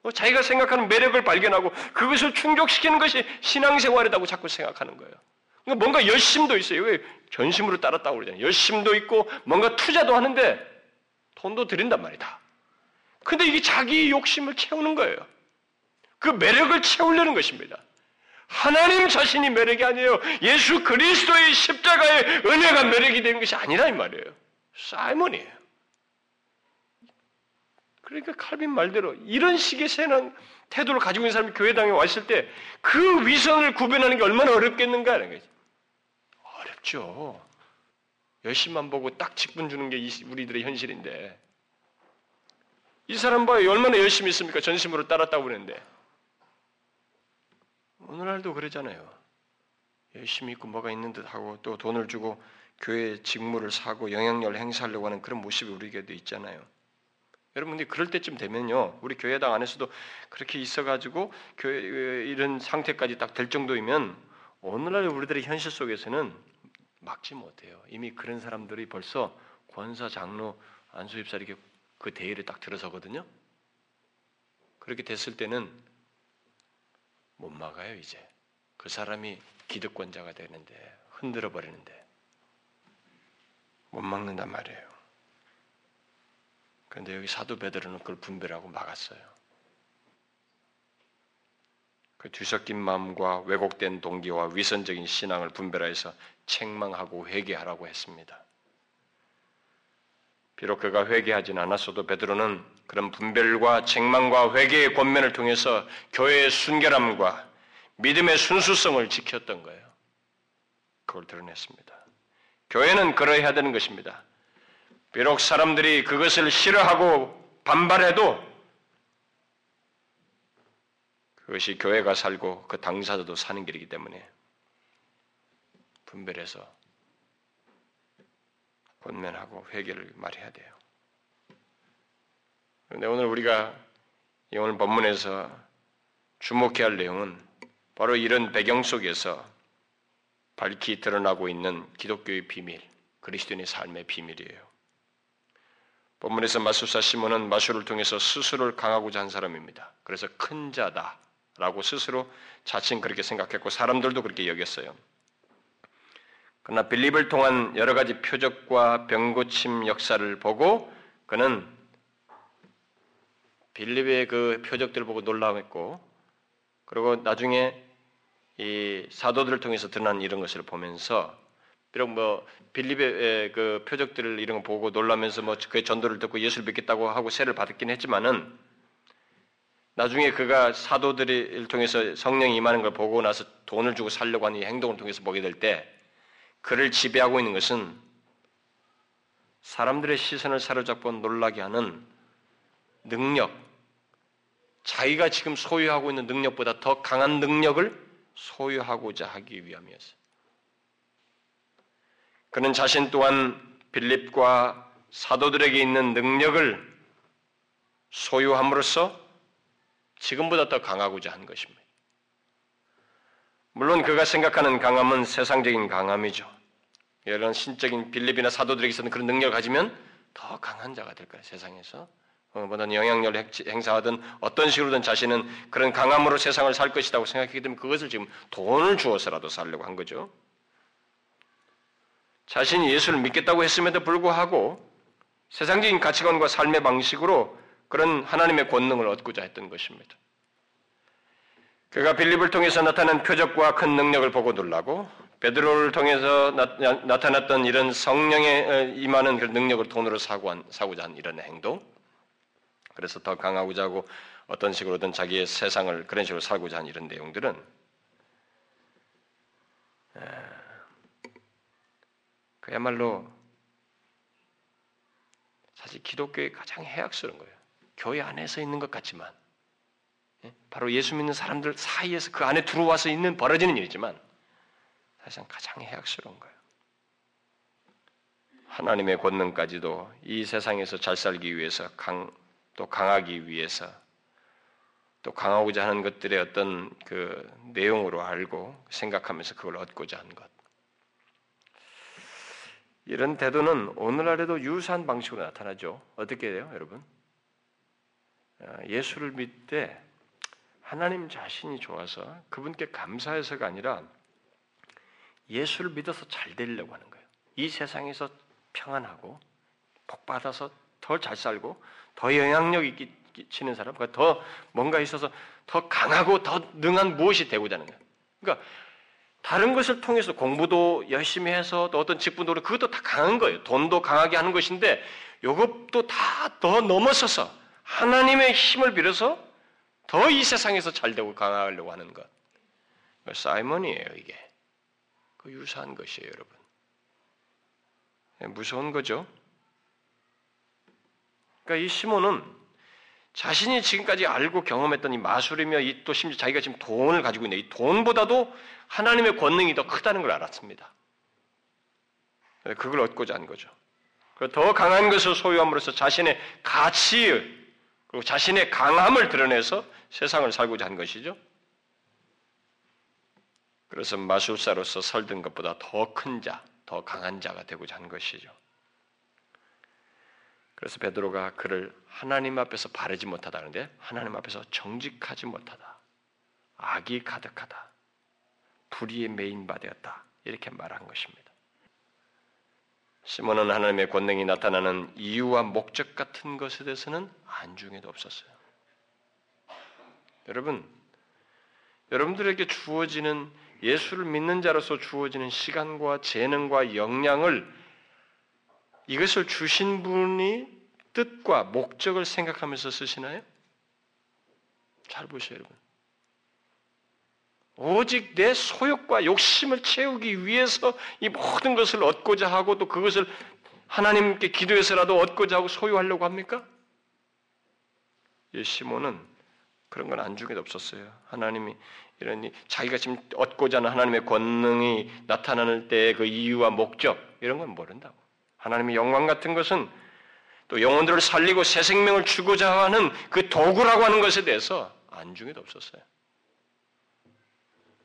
뭐 자기가 생각하는 매력을 발견하고 그것을 충족시키는 것이 신앙생활이라고 자꾸 생각하는 거예요. 그러니까 뭔가 열심도 있어요. 왜 전심으로 따랐다고 그러잖아요. 열심도 있고 뭔가 투자도 하는데 돈도 드린단 말이다. 근데 이게 자기 욕심을 채우는 거예요. 그 매력을 채우려는 것입니다. 하나님 자신이 매력이 아니에요. 예수 그리스도의 십자가의 은혜가 매력이 되는 것이 아니라 이 말이에요. 사이먼이에요. 그러니까 칼빈 말대로 이런 식의 세는 태도를 가지고 있는 사람이 교회당에 왔을 때 그 위선을 구별하는 게 얼마나 어렵겠는가 하는 거지. 어렵죠. 열심만 보고 딱 직분 주는 게 우리들의 현실인데 이 사람 봐요. 얼마나 열심히 있습니까? 전심으로 따랐다고 그러는데 오늘날도 그러잖아요. 열심히 있고 뭐가 있는 듯 하고 또 돈을 주고 교회 직무를 사고 영향력을 행사하려고 하는 그런 모습이 우리에게도 있잖아요. 여러분들이 그럴 때쯤 되면요, 우리 교회당 안에서도 그렇게 있어 가지고 교회 이런 상태까지 딱 될 정도이면 오늘날 우리들의 현실 속에서는 막지 못해요. 이미 그런 사람들이 벌써 권사, 장로, 안수입사 이렇게 그 대회를 딱 들어서거든요. 그렇게 됐을 때는 못 막아요 이제. 그 사람이 기득권자가 되는데 흔들어 버리는데 못 막는단 말이에요. 그런데 여기 사도 베드로는 그걸 분별하고 막았어요. 그 뒤섞인 마음과 왜곡된 동기와 위선적인 신앙을 분별해서 책망하고 회개하라고 했습니다. 비록 그가 회개하진 않았어도 베드로는 그런 분별과 책망과 회개의 권면을 통해서 교회의 순결함과 믿음의 순수성을 지켰던 거예요. 그걸 드러냈습니다. 교회는 그러해야 되는 것입니다. 비록 사람들이 그것을 싫어하고 반발해도 그것이 교회가 살고 그 당사자도 사는 길이기 때문에 분별해서 권면하고 회개를 말해야 돼요. 그런데 오늘 우리가 오늘 본문에서 주목해야 할 내용은 바로 이런 배경 속에서 밝히 드러나고 있는 기독교의 비밀, 그리스도인의 삶의 비밀이에요. 본문에서 마술사 시몬은 마술을 통해서 스스로를 강하고자 한 사람입니다. 그래서 큰 자다라고 스스로 자신 그렇게 생각했고 사람들도 그렇게 여겼어요. 그러나 빌립을 통한 여러 가지 표적과 병고침 역사를 보고 그는 빌립의 그 표적들을 보고 놀라웠고 그리고 나중에 이 사도들을 통해서 드러난 이런 것을 보면서 비록 뭐 빌립의 그 표적들을 이런 거 보고 놀라면서 뭐 그의 전도를 듣고 예수를 믿겠다고 하고 세를 받았긴 했지만은 나중에 그가 사도들을 통해서 성령이 임하는 걸 보고 나서 돈을 주고 살려고 하는 이 행동을 통해서 보게 될 때 그를 지배하고 있는 것은 사람들의 시선을 사로잡고 놀라게 하는 능력, 자기가 지금 소유하고 있는 능력보다 더 강한 능력을 소유하고자 하기 위함이었어요. 그는 자신 또한 빌립과 사도들에게 있는 능력을 소유함으로써 지금보다 더 강하고자 한 것입니다. 물론 그가 생각하는 강함은 세상적인 강함이죠. 이런 신적인 빌립이나 사도들에게 있는 그런 능력을 가지면 더 강한 자가 될 거예요, 세상에서. 어떤 영향력을 행사하든 어떤 식으로든 자신은 그런 강함으로 세상을 살 것이라고 생각하기 때문에 그것을 지금 돈을 주어서라도 살려고 한 거죠. 자신이 예수를 믿겠다고 했음에도 불구하고 세상적인 가치관과 삶의 방식으로 그런 하나님의 권능을 얻고자 했던 것입니다. 그가 빌립을 통해서 나타난 표적과 큰 능력을 보고 놀라고 베드로를 통해서 나, 타났던 이런 성령의 임하는 그 능력을 돈으로 사고 한, 사고자 한 이런 행동, 그래서 더 강하고자 하고 어떤 식으로든 자기의 세상을 그런 식으로 살고자 한 이런 내용들은 그야말로 사실 기독교의 가장 해악스러운 거예요. 교회 안에서 있는 것 같지만 예? 바로 예수 믿는 사람들 사이에서 그 안에 들어와서 있는 벌어지는 일이지만 사실상 가장 해악스러운 거예요. 하나님의 권능까지도 이 세상에서 잘 살기 위해서 강, 또 강하기 위해서 또 강하고자 하는 것들의 어떤 그 내용으로 알고 생각하면서 그걸 얻고자 하는 것. 이런 태도는 오늘날에도 유사한 방식으로 나타나죠. 어떻게 돼요, 여러분? 아, 예수를 믿되 하나님 자신이 좋아서 그분께 감사해서가 아니라 예수를 믿어서 잘 되려고 하는 거예요. 이 세상에서 평안하고 복 받아서 더 잘 살고 더 영향력 있게 치는 사람, 그러니까 더 뭔가 있어서 더 강하고 더 능한 무엇이 되고자 하는 거예요. 그러니까 다른 것을 통해서 공부도 열심히 해서 또 어떤 직분도 그것도 다 강한 거예요. 돈도 강하게 하는 것인데 이것도 다 더 넘어서서 하나님의 힘을 빌어서 더 이 세상에서 잘 되고 강하려고 하는 것. 사이먼이에요, 이게. 그 유사한 것이에요, 여러분. 예, 무서운 거죠. 그러니까 이 시몬은 자신이 지금까지 알고 경험했던 이 마술이며 이 또 심지어 자기가 지금 돈을 가지고 있는 이 돈보다도 하나님의 권능이 더 크다는 걸 알았습니다. 예, 그걸 얻고자 한 거죠. 더 강한 것을 소유함으로써 자신의 가치 그리고 자신의 강함을 드러내서 세상을 살고자 한 것이죠. 그래서 마술사로서 설든 것보다 더 큰 자, 더 강한 자가 되고자 한 것이죠. 그래서 베드로가 그를 하나님 앞에서 바르지 못하다 하는데 하나님 앞에서 정직하지 못하다. 악이 가득하다. 불의에 메인 바 되었다. 이렇게 말한 것입니다. 시몬은 하나님의 권능이 나타나는 이유와 목적 같은 것에 대해서는 안중에도 없었어요. 여러분, 여러분들에게 주어지는 예수를 믿는 자로서 주어지는 시간과 재능과 역량을 이것을 주신 분이 뜻과 목적을 생각하면서 쓰시나요? 잘 보세요, 여러분. 오직 내 소욕과 욕심을 채우기 위해서 이 모든 것을 얻고자 하고 또 그것을 하나님께 기도해서라도 얻고자 하고 소유하려고 합니까? 이 시몬은 그런 건 안중에도 없었어요. 하나님이 이런 자기가 지금 얻고자 하는 하나님의 권능이 나타나는 때의 그 이유와 목적 이런 건 모른다고. 하나님의 영광 같은 것은 또 영혼들을 살리고 새 생명을 주고자 하는 그 도구라고 하는 것에 대해서 안중에도 없었어요.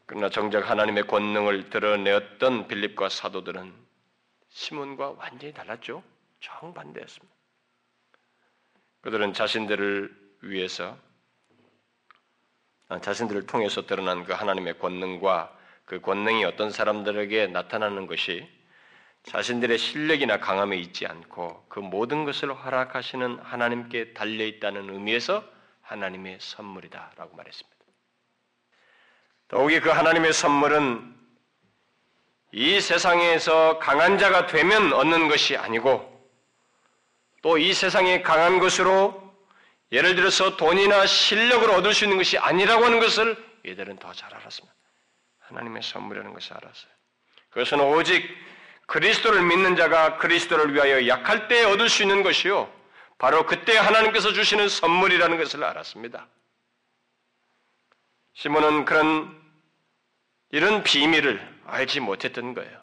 그러나 정작 하나님의 권능을 드러내었던 빌립과 사도들은 시몬과 완전히 달랐죠. 정반대였습니다. 그들은 자신들을 위해서 아, 자신들을 통해서 드러난 그 하나님의 권능과 그 권능이 어떤 사람들에게 나타나는 것이 자신들의 실력이나 강함에 있지 않고 그 모든 것을 허락하시는 하나님께 달려 있다는 의미에서 하나님의 선물이다라고 말했습니다. 더욱이 그 하나님의 선물은 이 세상에서 강한 자가 되면 얻는 것이 아니고 또 이 세상에 강한 것으로 예를 들어서 돈이나 실력을 얻을 수 있는 것이 아니라고 하는 것을 이들은 더 잘 알았습니다. 하나님의 선물이라는 것을 알았어요. 그것은 오직 그리스도를 믿는 자가 그리스도를 위하여 약할 때 얻을 수 있는 것이요. 바로 그때 하나님께서 주시는 선물이라는 것을 알았습니다. 시몬은 그런 이런 비밀을 알지 못했던 거예요.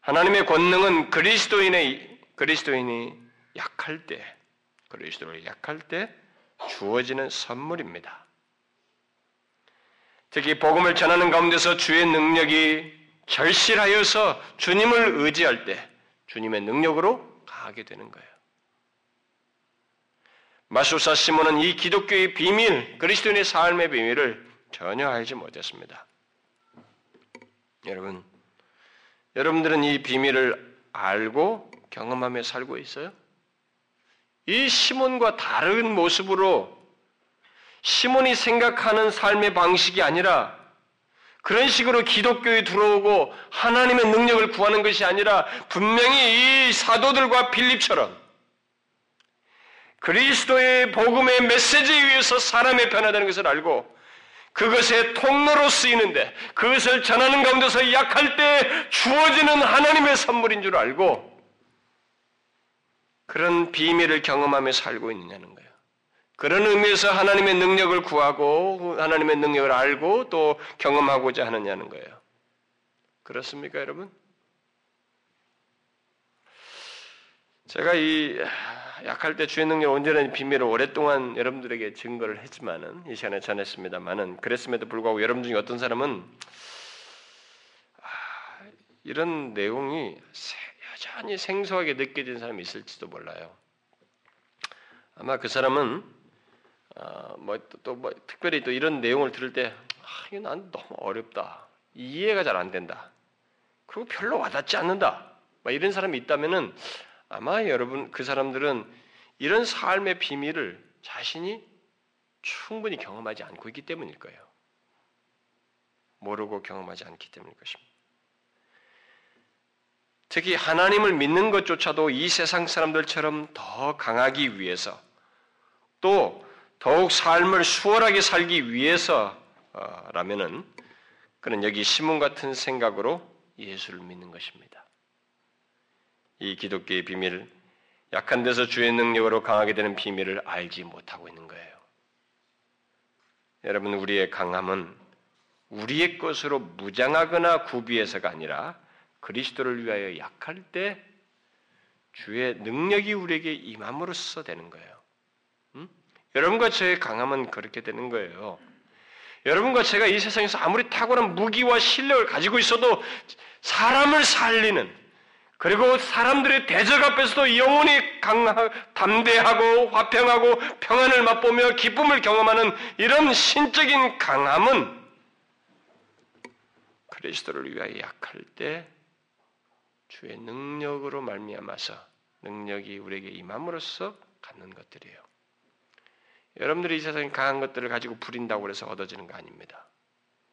하나님의 권능은 그리스도인의 그리스도인이 약할 때 그리스도를 약할 때 주어지는 선물입니다. 특히 복음을 전하는 가운데서 주의 능력이 절실하여서 주님을 의지할 때 주님의 능력으로 가게 되는 거예요. 마술사 시몬은 이 기독교의 비밀, 그리스도인의 삶의 비밀을 전혀 알지 못했습니다. 여러분, 여러분들은 이 비밀을 알고 경험하며 살고 있어요? 이 시몬과 다른 모습으로 시몬이 생각하는 삶의 방식이 아니라 그런 식으로 기독교에 들어오고 하나님의 능력을 구하는 것이 아니라 분명히 이 사도들과 빌립처럼 그리스도의 복음의 메시지에 의해서 사람의 변화되는 것을 알고 그것의 통로로 쓰이는데 그것을 전하는 가운데서 약할 때 주어지는 하나님의 선물인 줄 알고 그런 비밀을 경험하며 살고 있느냐는 거예요. 그런 의미에서 하나님의 능력을 구하고 하나님의 능력을 알고 또 경험하고자 하느냐는 거예요. 그렇습니까, 여러분? 제가 이 약할 때 주의 능력 온전한 비밀을 오랫동안 여러분들에게 증거를 했지만은 이 시간에 전했습니다만은 그랬음에도 불구하고 여러분 중에 어떤 사람은 아, 이런 내용이 여전히 생소하게 느껴지는 사람이 있을지도 몰라요. 아마 그 사람은 어, 뭐또 뭐 특별히 또 이런 내용을 들을 때 아, 이거 난 너무 어렵다. 이해가 잘 안 된다. 그리고 별로 와닿지 않는다. 뭐 이런 사람이 있다면은 아마 여러분 그 사람들은 이런 삶의 비밀을 자신이 충분히 경험하지 않고 있기 때문일 거예요. 모르고 경험하지 않기 때문일 것입니다. 특히 하나님을 믿는 것조차도 이 세상 사람들처럼 더 강하기 위해서 또 더욱 삶을 수월하게 살기 위해서라면은 그는 여기 시몬 같은 생각으로 예수를 믿는 것입니다. 이 기독교의 비밀, 약한 데서 주의 능력으로 강하게 되는 비밀을 알지 못하고 있는 거예요. 여러분, 우리의 강함은 우리의 것으로 무장하거나 구비해서가 아니라 그리스도를 위하여 약할 때 주의 능력이 우리에게 임함으로써 되는 거예요. 음? 여러분과 저의 강함은 그렇게 되는 거예요. 여러분과 제가 이 세상에서 아무리 탁월한 무기와 실력을 가지고 있어도 사람을 살리는 그리고 사람들의 대적 앞에서도 영혼이 강하, 담대하고 화평하고 평안을 맛보며 기쁨을 경험하는 이런 신적인 강함은 그리스도를 위하여 약할 때 주의 능력으로 말미암아서 능력이 우리에게 임함으로써 갖는 것들이에요. 여러분들이 이 세상에 강한 것들을 가지고 부린다고 해서 얻어지는 거 아닙니다.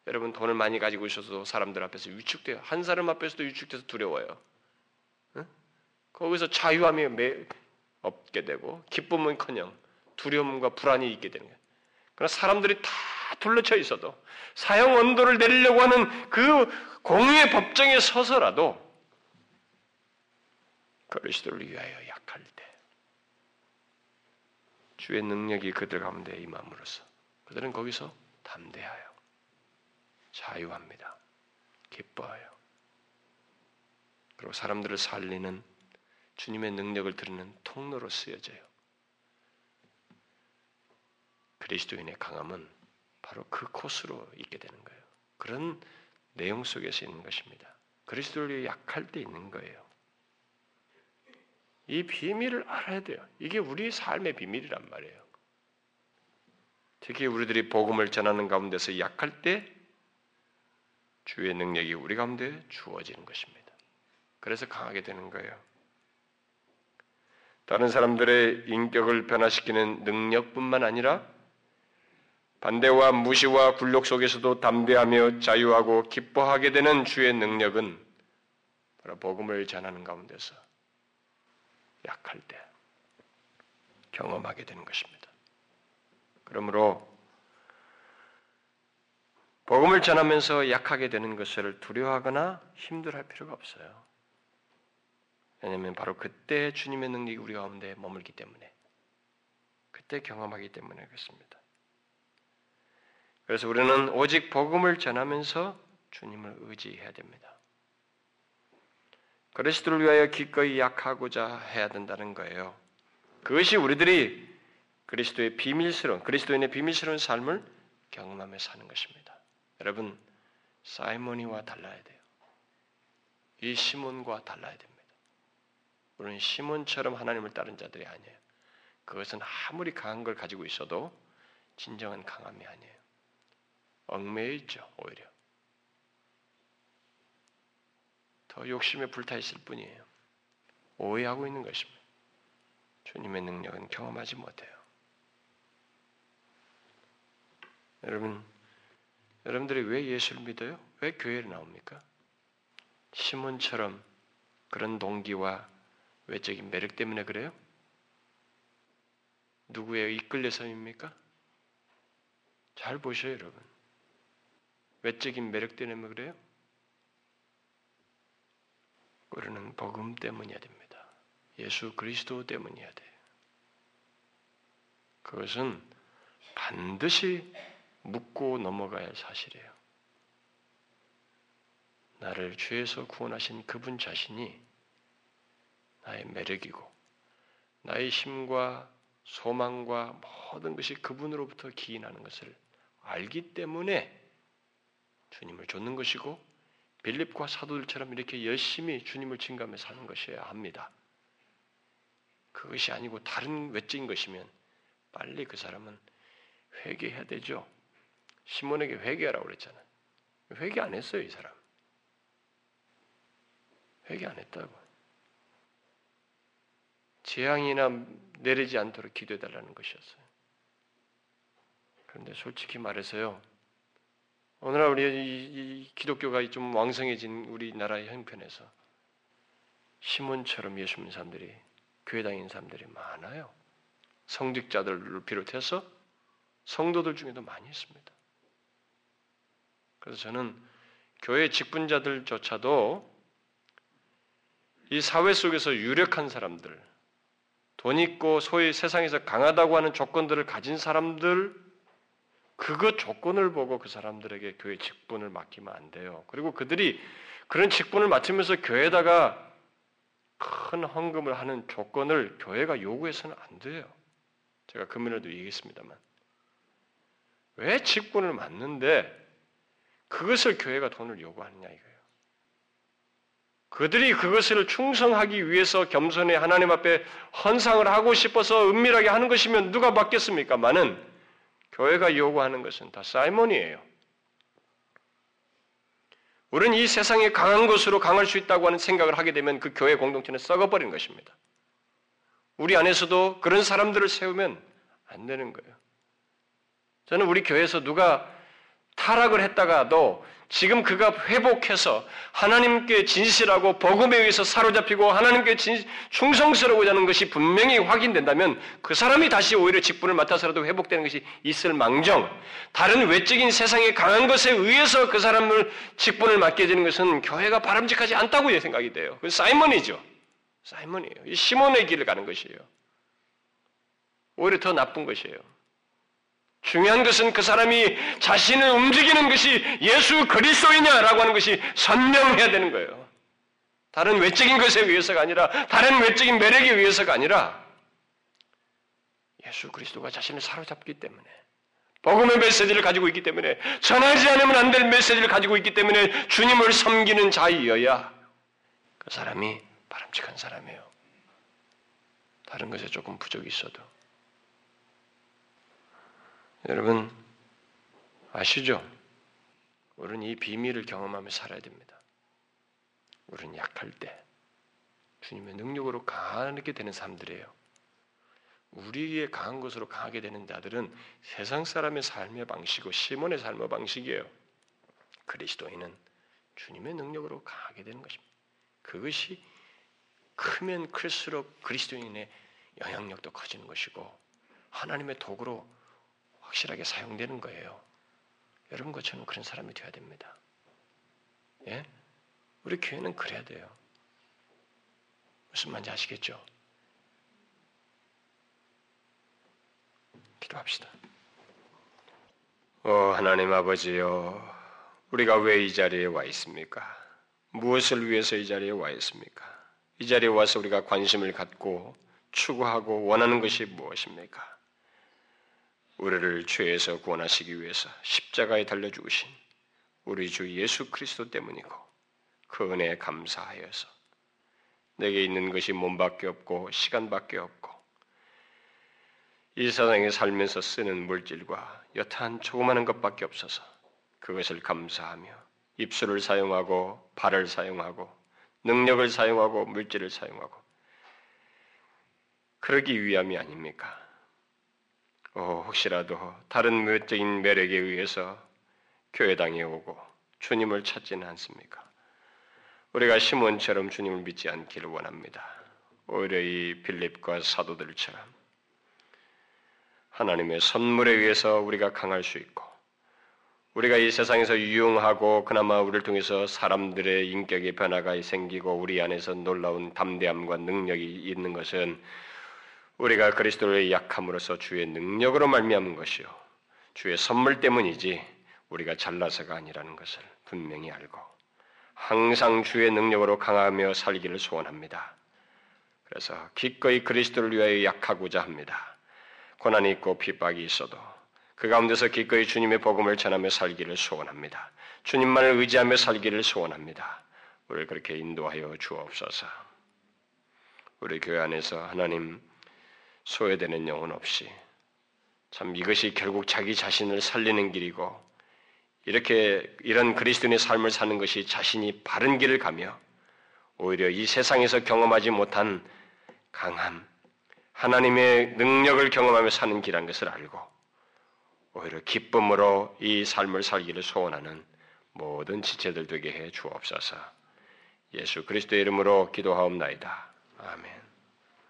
여러분 돈을 많이 가지고 있어도 사람들 앞에서 위축돼요. 한 사람 앞에서도 위축돼서 두려워요. 응? 거기서 자유함이 없게 되고 기쁨은커녕 두려움과 불안이 있게 되는 거예요. 그러나 사람들이 다 둘러쳐 있어도 사형 언도를 내리려고 하는 그 공유의 법정에 서서라도 그리스도를 위하여 약할 때 주의 능력이 그들 가운데 임함으로써 그들은 거기서 담대하여 자유합니다. 기뻐하여 그리고 사람들을 살리는 주님의 능력을 드리는 통로로 쓰여져요. 그리스도인의 강함은 바로 그 코스로 있게 되는 거예요. 그런 내용 속에서 있는 것입니다. 그리스도를 약할 때 있는 거예요. 이 비밀을 알아야 돼요. 이게 우리 삶의 비밀이란 말이에요. 특히 우리들이 복음을 전하는 가운데서 약할 때 주의 능력이 우리 가운데 주어지는 것입니다. 그래서 강하게 되는 거예요. 다른 사람들의 인격을 변화시키는 능력뿐만 아니라 반대와 무시와 굴욕 속에서도 담대하며 자유하고 기뻐하게 되는 주의 능력은 바로 복음을 전하는 가운데서 약할 때 경험하게 되는 것입니다. 그러므로 복음을 전하면서 약하게 되는 것을 두려워하거나 힘들할 필요가 없어요. 왜냐하면 바로 그때 주님의 능력이 우리 가운데 머물기 때문에 그때 경험하기 때문에 그렇습니다. 그래서 우리는 오직 복음을 전하면서 주님을 의지해야 됩니다. 그리스도를 위하여 기꺼이 약하고자 해야 된다는 거예요. 그것이 우리들이 그리스도의 비밀스러운 그리스도인의 비밀스러운 삶을 경험하며 사는 것입니다. 여러분 사이모니와 달라야 돼요. 이 시몬과 달라야 됩니다. 우리는 시몬처럼 하나님을 따른 자들이 아니에요. 그것은 아무리 강한 걸 가지고 있어도 진정한 강함이 아니에요. 얽매여 있죠, 오히려. 더 욕심에 불타 있을 뿐이에요. 오해하고 있는 것입니다. 주님의 능력은 경험하지 못해요. 여러분, 여러분들이 왜 예수를 믿어요? 왜 교회에 나옵니까? 시몬처럼 그런 동기와 외적인 매력 때문에 그래요? 누구에 이끌려서입니까? 잘 보셔요, 여러분. 외적인 매력 때문에 그래요? 우리는 복음 때문이어야 됩니다. 예수 그리스도 때문이어야 돼요. 그것은 반드시 묻고 넘어가야 할 사실이에요. 나를 죄에서 구원하신 그분 자신이 나의 매력이고 나의 힘과 소망과 모든 것이 그분으로부터 기인하는 것을 알기 때문에 주님을 좇는 것이고 빌립과 사도들처럼 이렇게 열심히 주님을 증가하며 사는 것이어야 합니다. 그것이 아니고 다른 외적인 것이면 빨리 그 사람은 회개해야 되죠. 시몬에게 회개하라고 그랬잖아요. 회개 안 했어요, 이 사람. 회개 안 했다고. 재앙이나 내리지 않도록 기도해달라는 것이었어요. 그런데 솔직히 말해서요, 오늘날 우리 이, 이 기독교가 좀 왕성해진 우리나라의 형편에서 시몬처럼 예수 믿는 사람들이 교회 다니는 사람들이 많아요. 성직자들을 비롯해서 성도들 중에도 많이 있습니다. 그래서 저는 교회 직분자들조차도 이 사회 속에서 유력한 사람들, 돈 있고 소위 세상에서 강하다고 하는 조건들을 가진 사람들, 그거 조건을 보고 그 사람들에게 교회 직분을 맡기면 안 돼요. 그리고 그들이 그런 직분을 맡으면서 교회에다가 큰 헌금을 하는 조건을 교회가 요구해서는 안 돼요. 제가 금요일에도 얘기했습니다만. 왜 직분을 맡는데 그것을 교회가 돈을 요구하느냐 이거예요. 그들이 그것을 충성하기 위해서 겸손히 하나님 앞에 헌상을 하고 싶어서 은밀하게 하는 것이면 누가 받겠습니까? 많은 교회가 요구하는 것은 다 사이몬이에요. 우리는 이 세상에 강한 것으로 강할 수 있다고 하는 생각을 하게 되면 그 교회 공동체는 썩어버리는 것입니다. 우리 안에서도 그런 사람들을 세우면 안 되는 거예요. 저는 우리 교회에서 누가 타락을 했다가도 지금 그가 회복해서 하나님께 진실하고 복음에 의해서 사로잡히고 하나님께 진, 충성스러워야 하는 것이 분명히 확인된다면 그 사람이 다시 오히려 직분을 맡아서라도 회복되는 것이 있을 망정 다른 외적인 세상에 강한 것에 의해서 그 사람을 직분을 맡게 되는 것은 교회가 바람직하지 않다고 생각이 돼요. 그 사이먼이죠. 사이먼이에요. 시몬의 길을 가는 것이에요. 오히려 더 나쁜 것이에요. 중요한 것은 그 사람이 자신을 움직이는 것이 예수 그리스도이냐라고 하는 것이 선명해야 되는 거예요. 다른 외적인 것에 의해서가 아니라 다른 외적인 매력에 의해서가 아니라 예수 그리스도가 자신을 사로잡기 때문에 복음의 메시지를 가지고 있기 때문에 전하지 않으면 안 될 메시지를 가지고 있기 때문에 주님을 섬기는 자이어야 그 사람이 바람직한 사람이에요. 다른 것에 조금 부족이 있어도 여러분 아시죠? 우리는 이 비밀을 경험하며 살아야 됩니다. 우리는 약할 때 주님의 능력으로 강하게 되는 사람들이에요. 우리의 강한 것으로 강하게 되는 자들은 세상 사람의 삶의 방식이고 시몬의 삶의 방식이에요. 그리스도인은 주님의 능력으로 강하게 되는 것입니다. 그것이 크면 클수록 그리스도인의 영향력도 커지는 것이고 하나님의 도구로 확실하게 사용되는 거예요. 여러분 것처럼 그런 사람이 되어야 됩니다. 예? 우리 교회는 그래야 돼요. 무슨 말인지 아시겠죠? 기도합시다. 어, 하나님 아버지요. 우리가 왜 이 자리에 와 있습니까? 무엇을 위해서 이 자리에 와 있습니까? 이 자리에 와서 우리가 관심을 갖고 추구하고 원하는 것이 무엇입니까? 우리를 죄에서 구원하시기 위해서 십자가에 달려 죽으신 우리 주 예수 그리스도 때문이고 그 은혜에 감사하여서 내게 있는 것이 몸밖에 없고 시간밖에 없고 이 세상에 살면서 쓰는 물질과 여타한 조그마한 것밖에 없어서 그것을 감사하며 입술을 사용하고 발을 사용하고 능력을 사용하고 물질을 사용하고 그러기 위함이 아닙니까? 어, 혹시라도 다른 외적인 매력에 의해서 교회당에 오고 주님을 찾지는 않습니까? 우리가 시몬처럼 주님을 믿지 않기를 원합니다. 오히려 이 빌립과 사도들처럼 하나님의 선물에 의해서 우리가 강할 수 있고 우리가 이 세상에서 유용하고 그나마 우리를 통해서 사람들의 인격의 변화가 생기고 우리 안에서 놀라운 담대함과 능력이 있는 것은 우리가 그리스도의 약함으로써 주의 능력으로 말미암은 것이요 주의 선물 때문이지 우리가 잘나서가 아니라는 것을 분명히 알고 항상 주의 능력으로 강하며 살기를 소원합니다. 그래서 기꺼이 그리스도를 위하여 약하고자 합니다. 고난이 있고 핍박이 있어도 그 가운데서 기꺼이 주님의 복음을 전하며 살기를 소원합니다. 주님만을 의지하며 살기를 소원합니다. 우리를 그렇게 인도하여 주옵소서. 우리 교회 안에서 하나님 소외되는 영혼 없이 참 이것이 결국 자기 자신을 살리는 길이고 이렇게 이런 그리스도인의 삶을 사는 것이 자신이 바른 길을 가며 오히려 이 세상에서 경험하지 못한 강함, 하나님의 능력을 경험하며 사는 길한 것을 알고 오히려 기쁨으로 이 삶을 살기를 소원하는 모든 지체들 되게 해 주옵소서. 예수 그리스도의 이름으로 기도하옵나이다. 아멘.